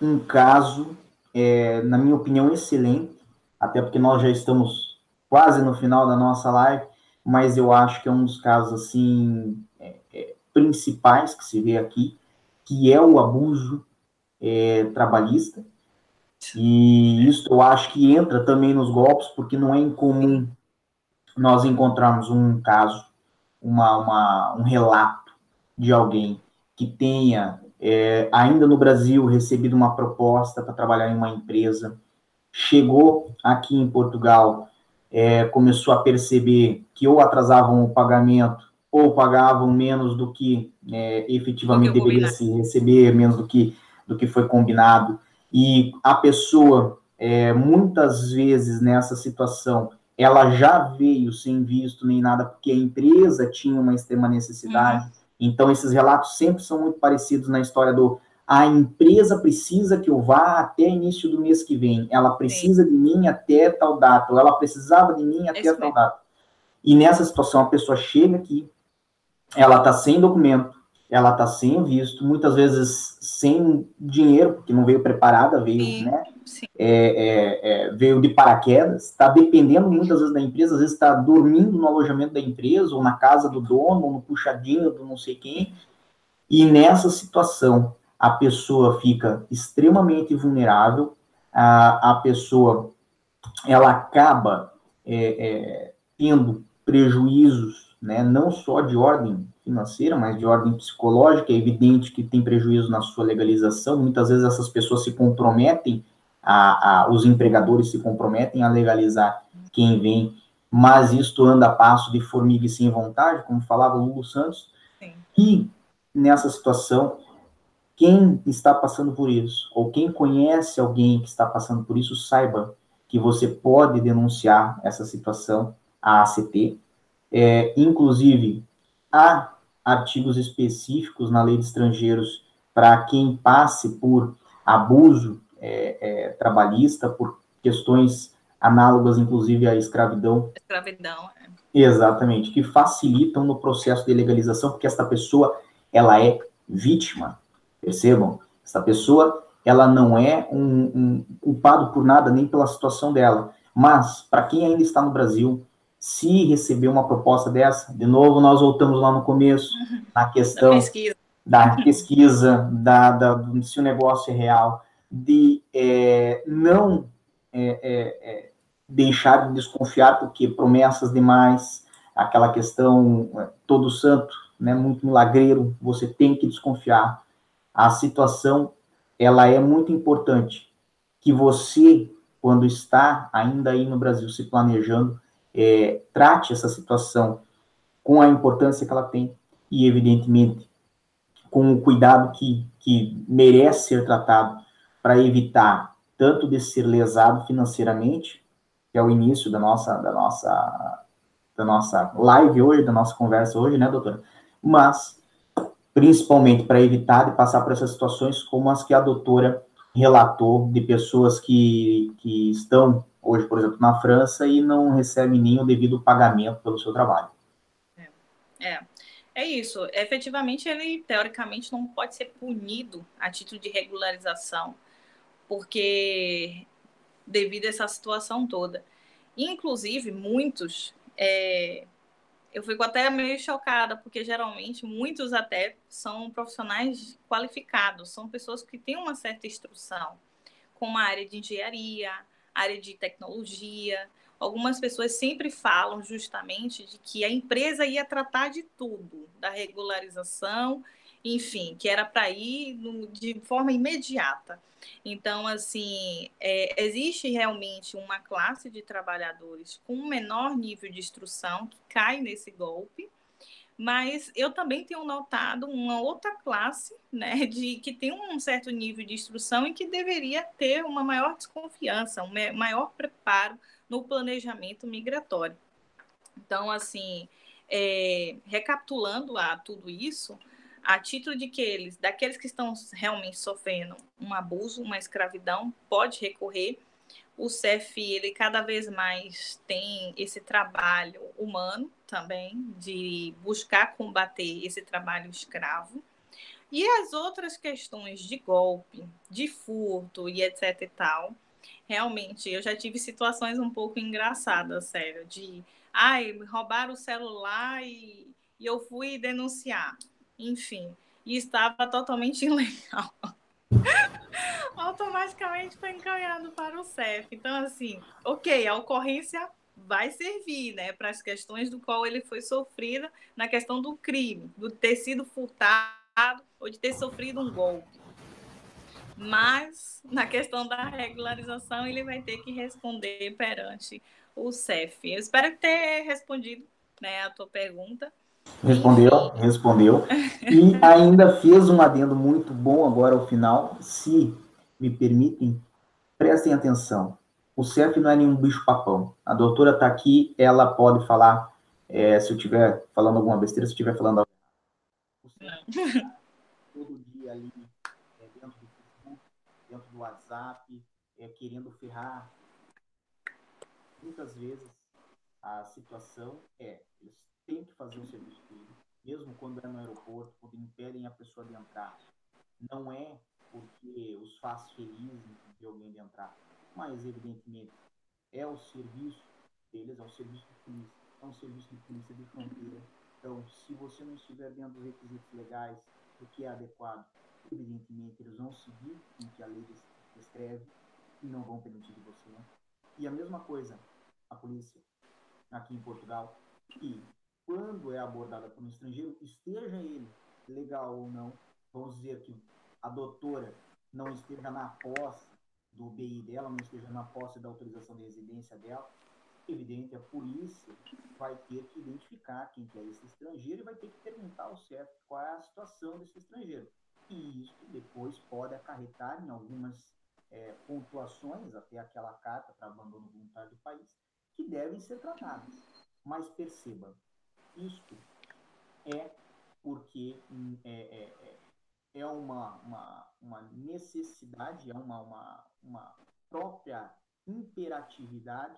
um caso, é, na minha opinião, excelente, até porque nós já estamos quase no final da nossa live, mas eu acho que é um dos casos assim é, é, principais que se vê aqui, que é o abuso é, trabalhista. E isso eu acho que entra também nos golpes, porque não é incomum nós encontrarmos um caso uma, uma, um relato de alguém que tenha, é, ainda no Brasil, recebido uma proposta para trabalhar em uma empresa, chegou aqui em Portugal, é, começou a perceber que ou atrasavam o pagamento ou pagavam menos do que é, efetivamente que deveria se receber, menos do que, do que foi combinado. E a pessoa, é, muitas vezes nessa situação, ela já veio sem visto nem nada, porque a empresa tinha uma extrema necessidade. Uhum. Então, esses relatos sempre são muito parecidos na história do a empresa precisa que eu vá até início do mês que vem, ela precisa Sim. de mim até tal data, ou ela precisava de mim até tal data. E nessa situação, a pessoa chega aqui, ela está sem documento, ela está sem visto, muitas vezes sem dinheiro, porque não veio preparada, veio, Sim. né? É, é, é, veio de paraquedas, está dependendo muitas vezes da empresa, às vezes está dormindo no alojamento da empresa, ou na casa do dono, ou no puxadinho do não sei quem, e nessa situação a pessoa fica extremamente vulnerável, a, a pessoa ela acaba é, é, tendo prejuízos, né, não só de ordem financeira, mas de ordem psicológica, é evidente que tem prejuízo na sua legalização, muitas vezes essas pessoas se comprometem a, a, os empregadores se comprometem a legalizar quem vem, mas isto anda a passo de formiga e sem vontade, como falava o Hugo Santos, Sim. e nessa situação, quem está passando por isso, ou quem conhece alguém que está passando por isso, saiba que você pode denunciar essa situação à ACT, é, inclusive há artigos específicos na lei de estrangeiros para quem passe por abuso é, é, trabalhista, por questões análogas, inclusive, à escravidão. Escravidão, é. Exatamente, que facilitam no processo de legalização, porque esta pessoa, ela é vítima, percebam? Esta pessoa, ela não é um, um culpado por nada, nem pela situação dela, mas, para quem ainda está no Brasil, se receber uma proposta dessa, de novo, nós voltamos lá no começo, uhum. na questão da pesquisa, da, pesquisa, da, da, se o negócio é real, de é, não é, é, é, deixar de desconfiar, porque promessas demais, aquela questão é, todo santo, né, muito milagreiro, você tem que desconfiar. A situação, ela é muito importante, que você, quando está ainda aí no Brasil se planejando, é, trate essa situação com a importância que ela tem e, evidentemente, com o cuidado que, que merece ser tratado para evitar tanto de ser lesado financeiramente, que é o início da nossa, da nossa, da nossa live hoje, da nossa conversa hoje, né, doutora? Mas, principalmente, para evitar de passar por essas situações como as que a doutora relatou de pessoas que, que estão hoje, por exemplo, na França e não recebem nem o devido pagamento pelo seu trabalho. É, é, é isso. Efetivamente, ele teoricamente não pode ser punido a título de regularização, porque devido a essa situação toda. Inclusive, muitos é, eu fico até meio chocada, porque geralmente muitos até são profissionais qualificados, são pessoas que têm uma certa instrução, como a área de engenharia, área de tecnologia. Algumas pessoas sempre falam justamente de que a empresa ia tratar de tudo, da regularização, enfim, que era para ir de forma imediata. Então, assim, é, existe realmente uma classe de trabalhadores com menor nível de instrução que cai nesse golpe, mas eu também tenho notado uma outra classe, né, de que tem um certo nível de instrução e que deveria ter uma maior desconfiança, um maior preparo no planejamento migratório. Então, assim, é, recapitulando a tudo isso, a título de que eles, daqueles que estão realmente sofrendo um abuso, uma escravidão, pode recorrer. O CEF, ele cada vez mais tem esse trabalho humano também, de buscar combater esse trabalho escravo. E as outras questões de golpe, de furto e etc e tal, realmente, eu já tive situações um pouco engraçadas, sério, de, ai, roubaram o celular e, e eu fui denunciar enfim, e estava totalmente ilegal. Automaticamente foi encaminhado para o CEF. Então, assim, ok, a ocorrência vai servir, né, para as questões do qual ele foi sofrido na questão do crime, do ter sido furtado ou de ter sofrido um golpe. Mas, na questão da regularização, ele vai ter que responder perante o CEF. Eu espero ter respondido né, a tua pergunta. Respondeu, respondeu. E ainda fez um adendo muito bom agora ao final. Se me permitem, prestem atenção. O CEF não é nenhum bicho-papão. A doutora está aqui, ela pode falar, é, se eu estiver falando alguma besteira, se eu estiver falando algo. todo dia ali, é, dentro do Facebook, dentro do WhatsApp, é, querendo ferrar. Muitas vezes a situação é, eles tem que fazer o serviço dele, mesmo quando é no aeroporto, quando impedem a pessoa de entrar. Não é porque os faz felizes de alguém de entrar, mas evidentemente é o serviço deles, é o serviço de polícia, é um serviço de polícia de fronteira. Então, se você não estiver dentro dos requisitos legais, do que é adequado, evidentemente eles vão seguir o que a lei descreve e não vão permitir que você entre. E a mesma coisa, a polícia aqui em Portugal, que quando é abordada por um estrangeiro, esteja ele legal ou não, vamos dizer que a doutora não esteja na posse do BI dela, não esteja na posse da autorização de residência dela, evidente, a polícia vai ter que identificar quem que é esse estrangeiro e vai ter que perguntar ao CEF qual é a situação desse estrangeiro. E isso depois pode acarretar em algumas é, pontuações, até aquela carta para abandono voluntário do país, que devem ser tratadas. Mas perceba, isto é porque hum, é, é, é, é uma, uma, uma necessidade, é uma, uma, uma própria imperatividade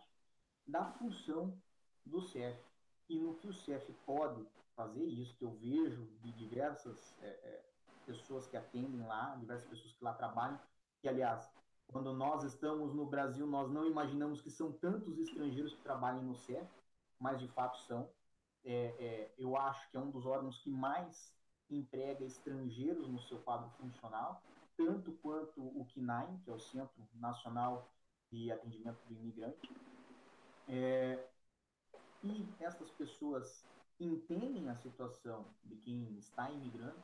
da função do CEF. E no que o CEF pode fazer isso, que eu vejo de diversas é, é, pessoas que atendem lá, diversas pessoas que lá trabalham, que, aliás, quando nós estamos no Brasil, nós não imaginamos que são tantos estrangeiros que trabalhem no CEF, mas de fato são é, é, eu acho que é um dos órgãos que mais emprega estrangeiros no seu quadro funcional, tanto quanto o CNAIM, que é o Centro Nacional de Atendimento do Imigrante. É, e essas pessoas entendem a situação de quem está imigrando,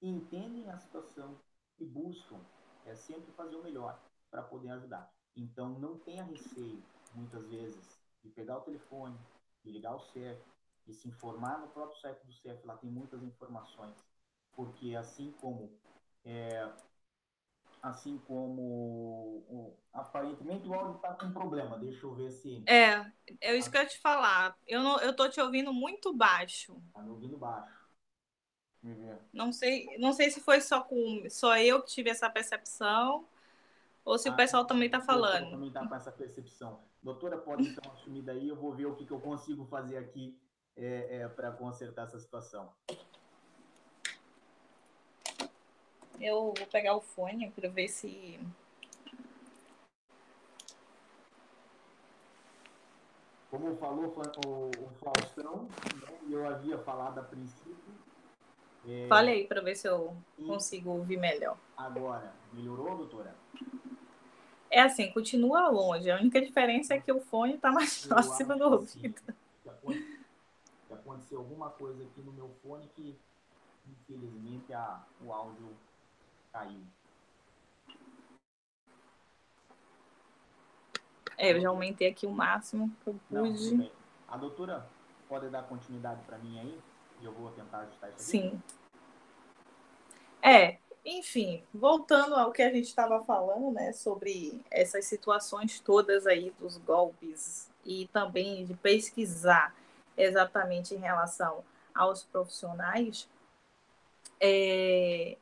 entendem a situação e buscam é, sempre fazer o melhor para poder ajudar. Então, não tenha receio, muitas vezes, de pegar o telefone, de ligar o CEF, e se informar no próprio site do CEF, lá tem muitas informações, porque assim como é, assim como aparentemente o áudio está com problema, deixa eu ver se é, é isso que eu ia te falar, eu não, eu tô te ouvindo muito baixo. Tá me ouvindo baixo. Não sei, não sei se foi só com só eu que tive essa percepção ou se ah, o pessoal também está falando. também está com essa percepção. Doutora, pode então assumir daí, eu vou ver o que, que eu consigo fazer aqui é, é, para consertar essa situação. Eu vou pegar o fone para ver se. Como falou o, o Faustão, né, eu havia falado a princípio. É... Falei para ver se eu consigo ouvir melhor. Agora, melhorou, doutora? É assim, continua longe. A única diferença é que o fone está mais eu próximo do ouvido. Sim. Aconteceu alguma coisa aqui no meu fone que, infelizmente, a, o áudio caiu. É, eu já aumentei aqui o máximo que eu pude. Não, a doutora pode dar continuidade para mim aí? E eu vou tentar ajustar isso aqui? Sim. É, enfim, voltando ao que a gente estava falando, né, sobre essas situações todas aí dos golpes e também de pesquisar exatamente em relação aos profissionais, é,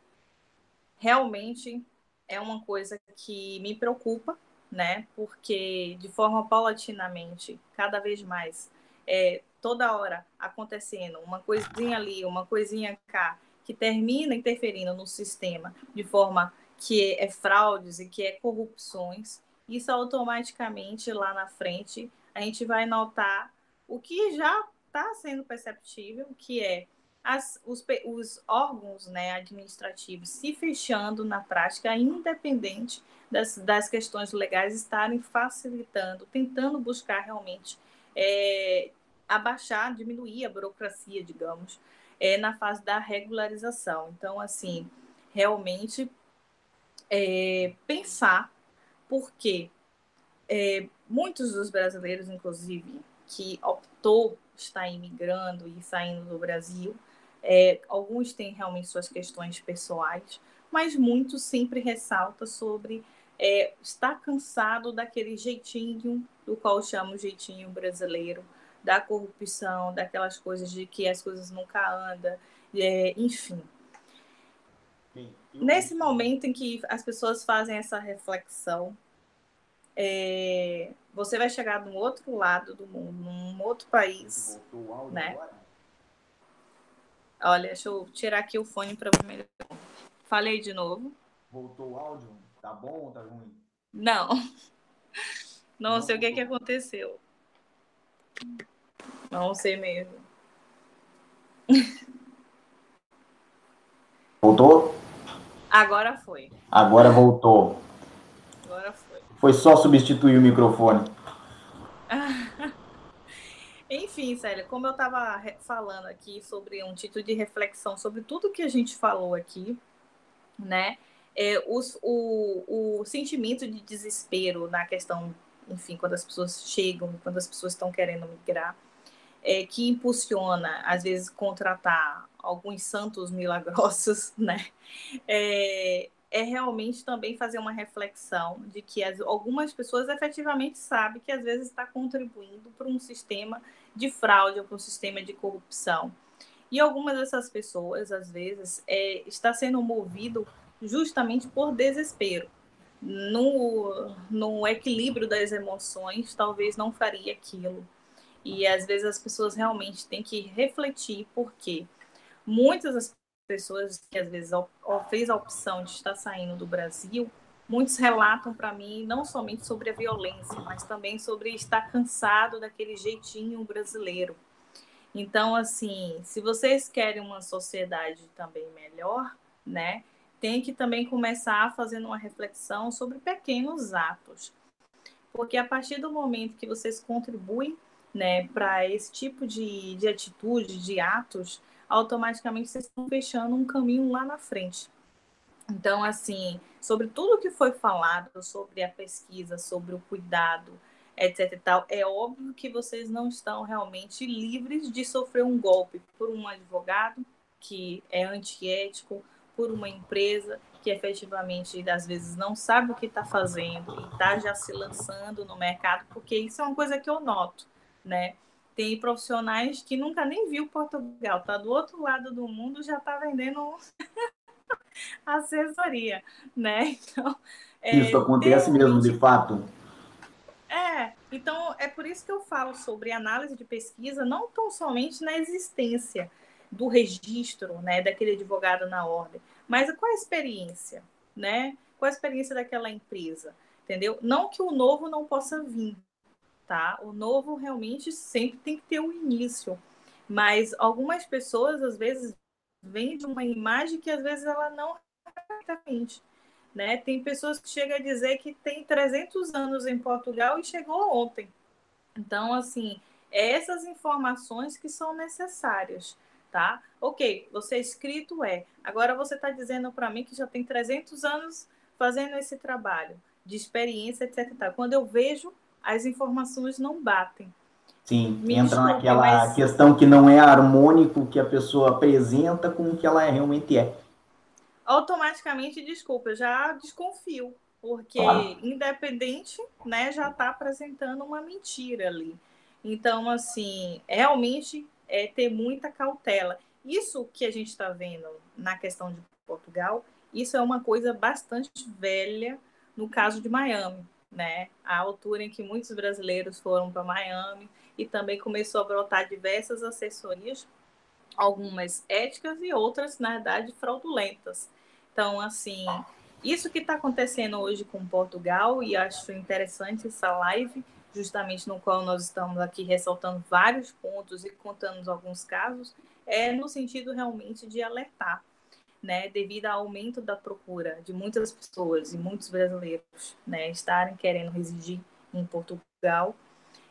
realmente é uma coisa que me preocupa, né, porque de forma paulatinamente, cada vez mais, é, toda hora acontecendo uma coisinha ali, uma coisinha cá, que termina interferindo no sistema de forma que é fraudes e que é corrupções, isso automaticamente lá na frente a gente vai notar o que já está sendo perceptível, que é as, os, os, órgãos né, administrativos se fechando na prática, independente das, das questões legais estarem facilitando, tentando buscar realmente é, abaixar, diminuir a burocracia, digamos, é, na fase da regularização. Então, assim, realmente é, pensar, porque é, muitos dos brasileiros, inclusive, que optou estar imigrando e saindo do Brasil, é, alguns têm realmente suas questões pessoais, mas muitos sempre ressalta sobre é, estar cansado daquele jeitinho, do qual chamo jeitinho brasileiro, da corrupção, daquelas coisas de que as coisas nunca andam, é, enfim. Nesse momento em que as pessoas fazem essa reflexão, é, você vai chegar num outro lado do mundo, num outro país, né? Olha, deixa eu tirar aqui o fone para ver Falei de novo. Voltou o áudio? Tá bom ou tá ruim? Não. Não, Não sei o que, que aconteceu. Não sei mesmo. Voltou? Agora foi. Agora voltou. Agora foi. Foi só substituir o microfone. Enfim, Célia, como eu estava falando aqui sobre um título de reflexão sobre tudo que a gente falou aqui, né? É, os, o, o sentimento de desespero na questão, enfim, quando as pessoas chegam, quando as pessoas estão querendo migrar, é, que impulsiona, às vezes, contratar alguns santos milagrosos, né? É, é realmente também fazer uma reflexão de que as, algumas pessoas efetivamente sabem que às vezes está contribuindo para um sistema de fraude ou para um sistema de corrupção. E algumas dessas pessoas, às vezes, é, está sendo movido justamente por desespero. No, no equilíbrio das emoções, talvez não faria aquilo. E às vezes as pessoas realmente têm que refletir, porque muitas das pessoas que às vezes fez a opção de estar saindo do Brasil, muitos relatam para mim não somente sobre a violência, mas também sobre estar cansado daquele jeitinho brasileiro. Então, assim, se vocês querem uma sociedade também melhor, né, tem que também começar fazendo uma reflexão sobre pequenos atos. Porque a partir do momento que vocês contribuem né, para esse tipo de, de atitude, de atos, automaticamente vocês estão fechando um caminho lá na frente. Então, assim, sobre tudo que foi falado, sobre a pesquisa, sobre o cuidado, etc e tal, é óbvio que vocês não estão realmente livres de sofrer um golpe por um advogado que é antiético, por uma empresa que efetivamente às vezes não sabe o que está fazendo e está já se lançando no mercado, porque isso é uma coisa que eu noto né? Tem profissionais que nunca nem viu Portugal, tá do outro lado do mundo, já tá vendendo assessoria, né? Então, é, isso acontece mesmo, de fato. É, então é por isso que eu falo sobre análise de pesquisa, não tão somente na existência do registro, né, daquele advogado na ordem, mas qual a experiência, né? Qual a experiência daquela empresa, entendeu? Não que o novo não possa vir, tá? O novo realmente sempre tem que ter um início, mas algumas pessoas às vezes vêm de uma imagem que às vezes ela não exatamente né? Tem pessoas que chegam a dizer que tem 300 anos em Portugal e chegou ontem. Então, assim, é essas informações que são necessárias, tá? Ok, você é escrito é. Agora você está dizendo para mim que já tem 300 anos fazendo esse trabalho de experiência, etc. Quando eu vejo, as informações não batem. Sim, Me entra desculpe, naquela mas... questão que não é harmônico que a pessoa apresenta com o que ela realmente é automaticamente, desculpa, eu já desconfio, porque claro. independente, né, já está apresentando uma mentira ali. Então, assim, realmente é ter muita cautela. Isso que a gente está vendo na questão de Portugal, isso é uma coisa bastante velha no caso de Miami, né? A altura em que muitos brasileiros foram para Miami e também começou a brotar diversas assessorias, algumas éticas e outras, na verdade, fraudulentas. Então, assim, isso que está acontecendo hoje com Portugal, e acho interessante essa live, justamente no qual nós estamos aqui ressaltando vários pontos e contando alguns casos, é no sentido realmente de alertar, né, devido ao aumento da procura de muitas pessoas e muitos brasileiros, né, estarem querendo residir em Portugal,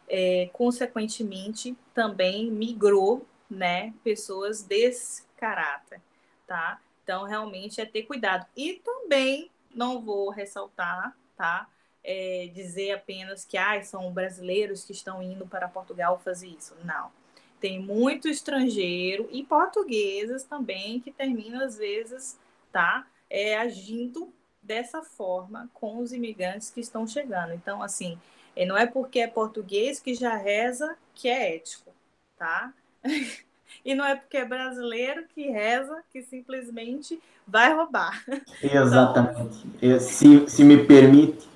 é, consequentemente também migrou, né, pessoas desse caráter, tá? Então, realmente é ter cuidado. E também não vou ressaltar, tá? É, dizer apenas que ah, são brasileiros que estão indo para Portugal fazer isso. Não. Tem muito estrangeiro e portugueses também que terminam, às vezes, tá? É, agindo dessa forma com os imigrantes que estão chegando. Então, assim, é, não é porque é português que já reza que é ético, tá? E não é porque é brasileiro que reza que simplesmente vai roubar. Exatamente. Então... Se, se me permite,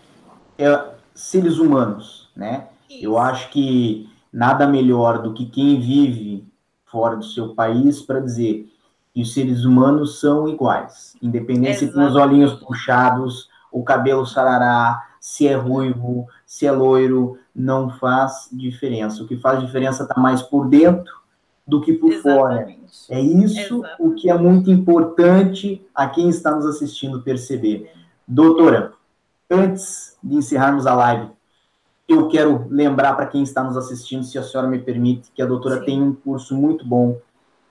é, seres humanos, né? Isso. Eu acho que nada melhor do que quem vive fora do seu país para dizer que os seres humanos são iguais, independente se tem os olhinhos puxados, o cabelo sarará, se é ruivo, se é loiro, não faz diferença. O que faz diferença está mais por dentro do que por Exatamente. fora. É isso Exatamente. o que é muito importante a quem está nos assistindo perceber. Doutora, antes de encerrarmos a live, eu quero lembrar para quem está nos assistindo, se a senhora me permite, que a doutora Sim. tem um curso muito bom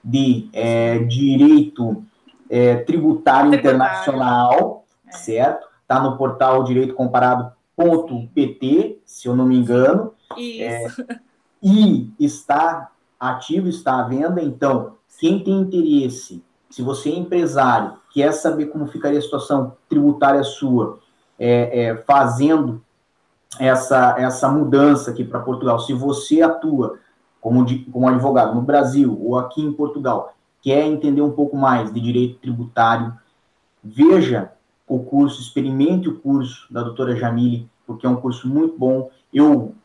de é, direito é, tributário, tributário, internacional, é. certo? Está no portal direitocomparado.pt, se eu não me engano. Isso. É, e está ativo está à venda, então, quem tem interesse, se você é empresário, quer saber como ficaria a situação tributária sua, é, é, fazendo essa, essa mudança aqui para Portugal, se você atua como, como advogado no Brasil ou aqui em Portugal, quer entender um pouco mais de direito tributário, veja o curso, experimente o curso da doutora Jamile, porque é um curso muito bom. Eu,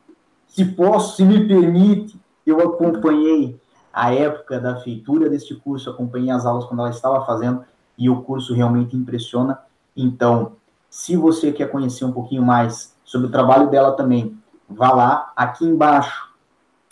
se posso, se me permite, eu acompanhei a época da feitura deste curso, acompanhei as aulas quando ela estava fazendo e o curso realmente impressiona. Então, se você quer conhecer um pouquinho mais sobre o trabalho dela também, vá lá, aqui embaixo,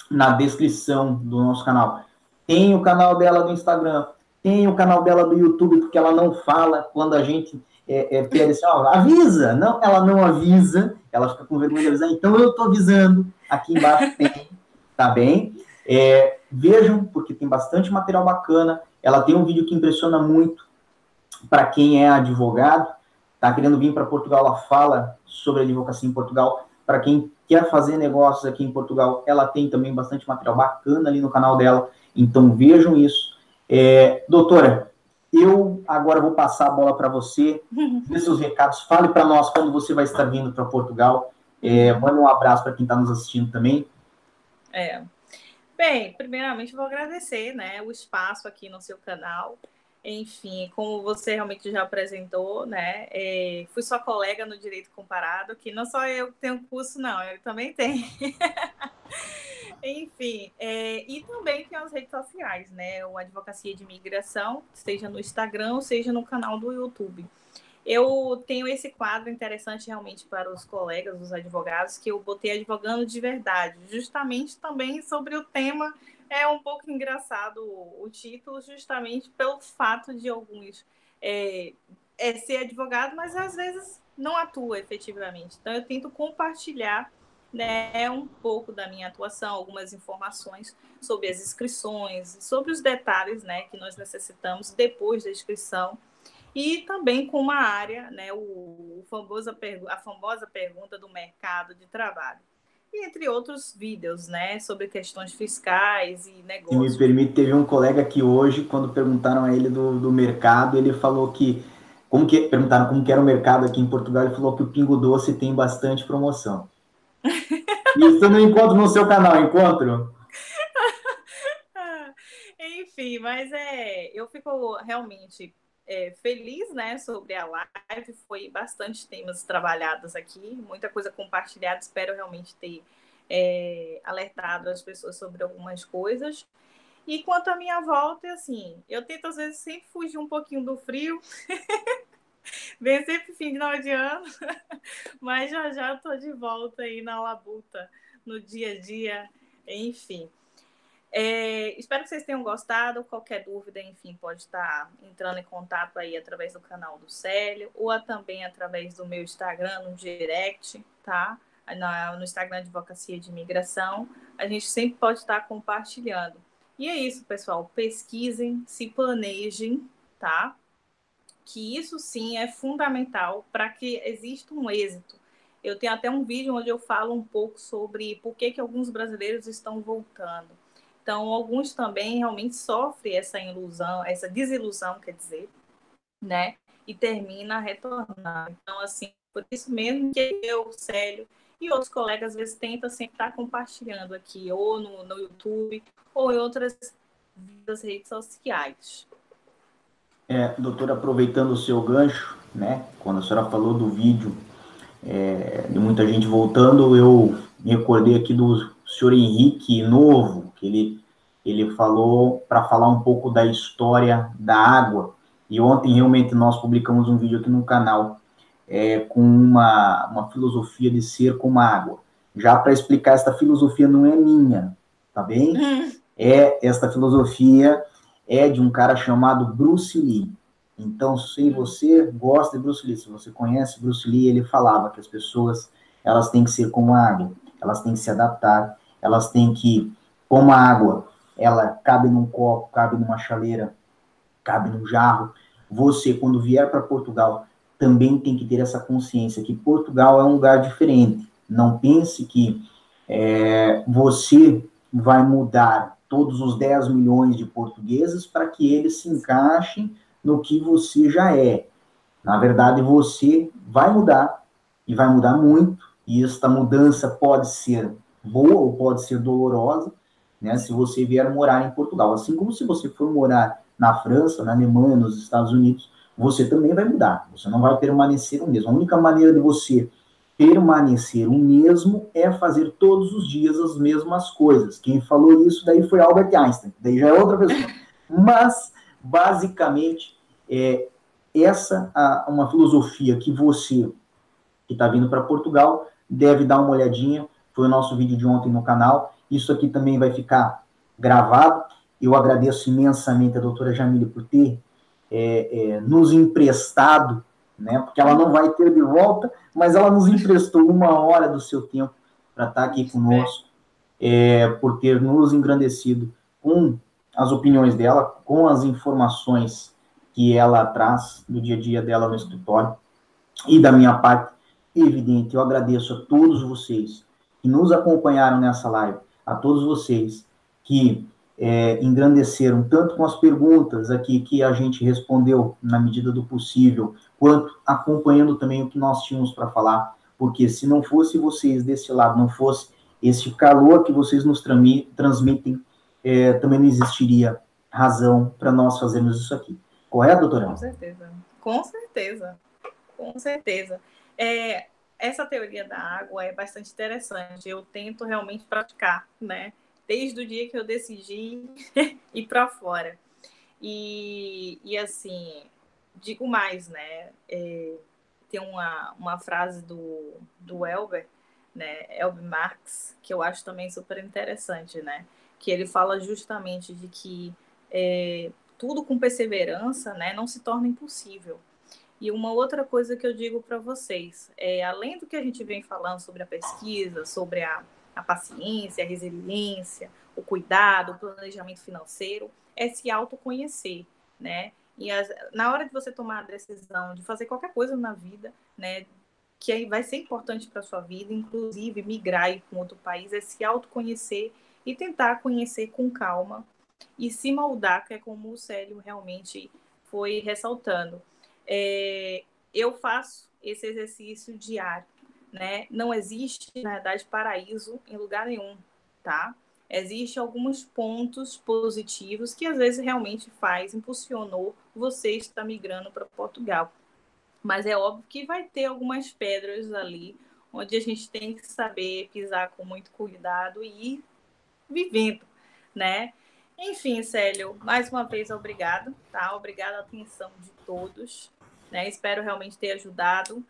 na descrição do nosso canal. Tem o canal dela do Instagram, tem o canal dela do YouTube, porque ela não fala quando a gente é, é, pede assim, avisa. Não, ela não avisa, ela fica com vergonha de avisar, então eu estou avisando. Aqui embaixo tem tá bem? É, vejam, porque tem bastante material bacana. Ela tem um vídeo que impressiona muito para quem é advogado, tá querendo vir para Portugal, ela fala sobre a advocacia em Portugal. Para quem quer fazer negócios aqui em Portugal, ela tem também bastante material bacana ali no canal dela. Então vejam isso. É, doutora, eu agora vou passar a bola para você, dê seus recados, fale para nós quando você vai estar vindo para Portugal. É, manda um abraço para quem está nos assistindo também. É. Bem, primeiramente vou agradecer né, o espaço aqui no seu canal. Enfim, como você realmente já apresentou, né? É, fui sua colega no Direito Comparado, que não só eu tenho curso, não, eu também tenho. Enfim, é, e também tem as redes sociais, né? O Advocacia de Imigração, seja no Instagram, seja no canal do YouTube. Eu tenho esse quadro interessante realmente para os colegas, os advogados, que eu botei advogando de verdade, justamente também sobre o tema. É um pouco engraçado o título, justamente pelo fato de alguns é, é ser advogado, mas às vezes não atua efetivamente. Então, eu tento compartilhar né, um pouco da minha atuação, algumas informações sobre as inscrições, sobre os detalhes né, que nós necessitamos depois da inscrição, e também com uma área, né, o, o famoso, a famosa pergunta do mercado de trabalho. E entre outros vídeos, né, sobre questões fiscais e negócios. Se me permite, teve um colega que hoje, quando perguntaram a ele do, do mercado, ele falou que como que perguntaram como que era o mercado aqui em Portugal, ele falou que o Pingo Doce tem bastante promoção. Isso eu não encontro no seu canal, encontro? Enfim, mas é, eu fico realmente é, feliz, né, sobre a live. Foi bastante temas trabalhados aqui, muita coisa compartilhada. Espero realmente ter é, alertado as pessoas sobre algumas coisas. E quanto à minha volta, assim, eu tento às vezes sempre fugir um pouquinho do frio. Vem sempre final de ano, mas já já estou de volta aí na labuta, no dia a dia, enfim. É, espero que vocês tenham gostado. Qualquer dúvida, enfim, pode estar entrando em contato aí através do canal do Célio ou também através do meu Instagram, no direct, tá? No Instagram Advocacia de Imigração. A gente sempre pode estar compartilhando. E é isso, pessoal. Pesquisem, se planejem, tá? que isso sim é fundamental para que exista um êxito. Eu tenho até um vídeo onde eu falo um pouco sobre por que, que alguns brasileiros estão voltando. Então, alguns também realmente sofrem essa ilusão, essa desilusão, quer dizer, né? E termina retornando. Então, assim, por isso mesmo que eu, Célio, e outros colegas, às vezes, tentam sempre estar compartilhando aqui, ou no, no YouTube, ou em outras redes sociais. É, doutor, aproveitando o seu gancho, né, quando a senhora falou do vídeo é, de muita gente voltando, eu me recordei aqui do senhor Henrique Novo, que ele, ele falou para falar um pouco da história da água. E ontem realmente nós publicamos um vídeo aqui no canal é, com uma, uma filosofia de ser como água. Já para explicar, esta filosofia não é minha, tá bem? Hum. É esta filosofia é de um cara chamado Bruce Lee. Então, se você gosta de Bruce Lee, se você conhece Bruce Lee, ele falava que as pessoas elas têm que ser como a água, elas têm que se adaptar, elas têm que, como a água, ela cabe num copo, cabe numa chaleira, cabe num jarro. Você, quando vier para Portugal, também tem que ter essa consciência que Portugal é um lugar diferente. Não pense que é, você vai mudar todos os 10 milhões de portugueses para que eles se encaixem no que você já é. Na verdade, você vai mudar e vai mudar muito, e esta mudança pode ser boa ou pode ser dolorosa, né, se você vier morar em Portugal. Assim como se você for morar na França, na Alemanha, nos Estados Unidos, você também vai mudar. Você não vai permanecer o mesmo. A única maneira de você permanecer o mesmo é fazer todos os dias as mesmas coisas. Quem falou isso daí foi Albert Einstein, daí já é outra pessoa. Mas, basicamente, é essa a, uma filosofia que você, que está vindo para Portugal, deve dar uma olhadinha. Foi o nosso vídeo de ontem no canal. Isso aqui também vai ficar gravado. Eu agradeço imensamente a doutora Jamile por ter é, é, nos emprestado né? Porque ela não vai ter de volta, mas ela nos emprestou uma hora do seu tempo para estar tá aqui conosco, é, por ter nos engrandecido com as opiniões dela, com as informações que ela traz do dia a dia dela no escritório. E da minha parte, evidente, eu agradeço a todos vocês que nos acompanharam nessa live, a todos vocês que é, engrandeceram tanto com as perguntas aqui que a gente respondeu na medida do possível, quanto acompanhando também o que nós tínhamos para falar, porque se não fosse vocês desse lado, não fosse esse calor que vocês nos transmitem, é, também não existiria razão para nós fazermos isso aqui. Correto, doutora? Com certeza. Com certeza. Com certeza. É, essa teoria da água é bastante interessante. Eu tento realmente praticar, né? Desde o dia que eu decidi ir para fora. E, e assim, digo mais, né? É, tem uma, uma frase do, do Elber, né? Elber Marx, que eu acho também super interessante, né? Que ele fala justamente de que é, tudo com perseverança, né, não se torna impossível. E uma outra coisa que eu digo para vocês, é, além do que a gente vem falando sobre a pesquisa, sobre a, a paciência, a resiliência, o cuidado, o planejamento financeiro, é se autoconhecer, né? E as, na hora de você tomar a decisão de fazer qualquer coisa na vida, né, que aí vai ser importante para sua vida, inclusive migrar para outro país, é se autoconhecer e tentar conhecer com calma e se moldar, que é como o Célio realmente foi ressaltando. É, eu faço esse exercício diário, né? Não existe, na verdade, paraíso em lugar nenhum, tá? Existem alguns pontos positivos que às vezes realmente faz, impulsionou você estar migrando para Portugal. Mas é óbvio que vai ter algumas pedras ali, onde a gente tem que saber pisar com muito cuidado e ir vivendo, né? Enfim, Célio, mais uma vez, obrigado, tá? Obrigada a atenção de todos. Né? Espero realmente ter ajudado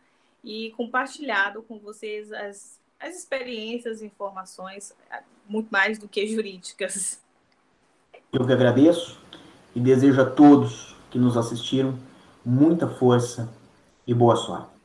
e compartilhado com vocês as, as experiências, informações, muito mais do que jurídicas. Eu que agradeço e desejo a todos que nos assistiram muita força e boa sorte.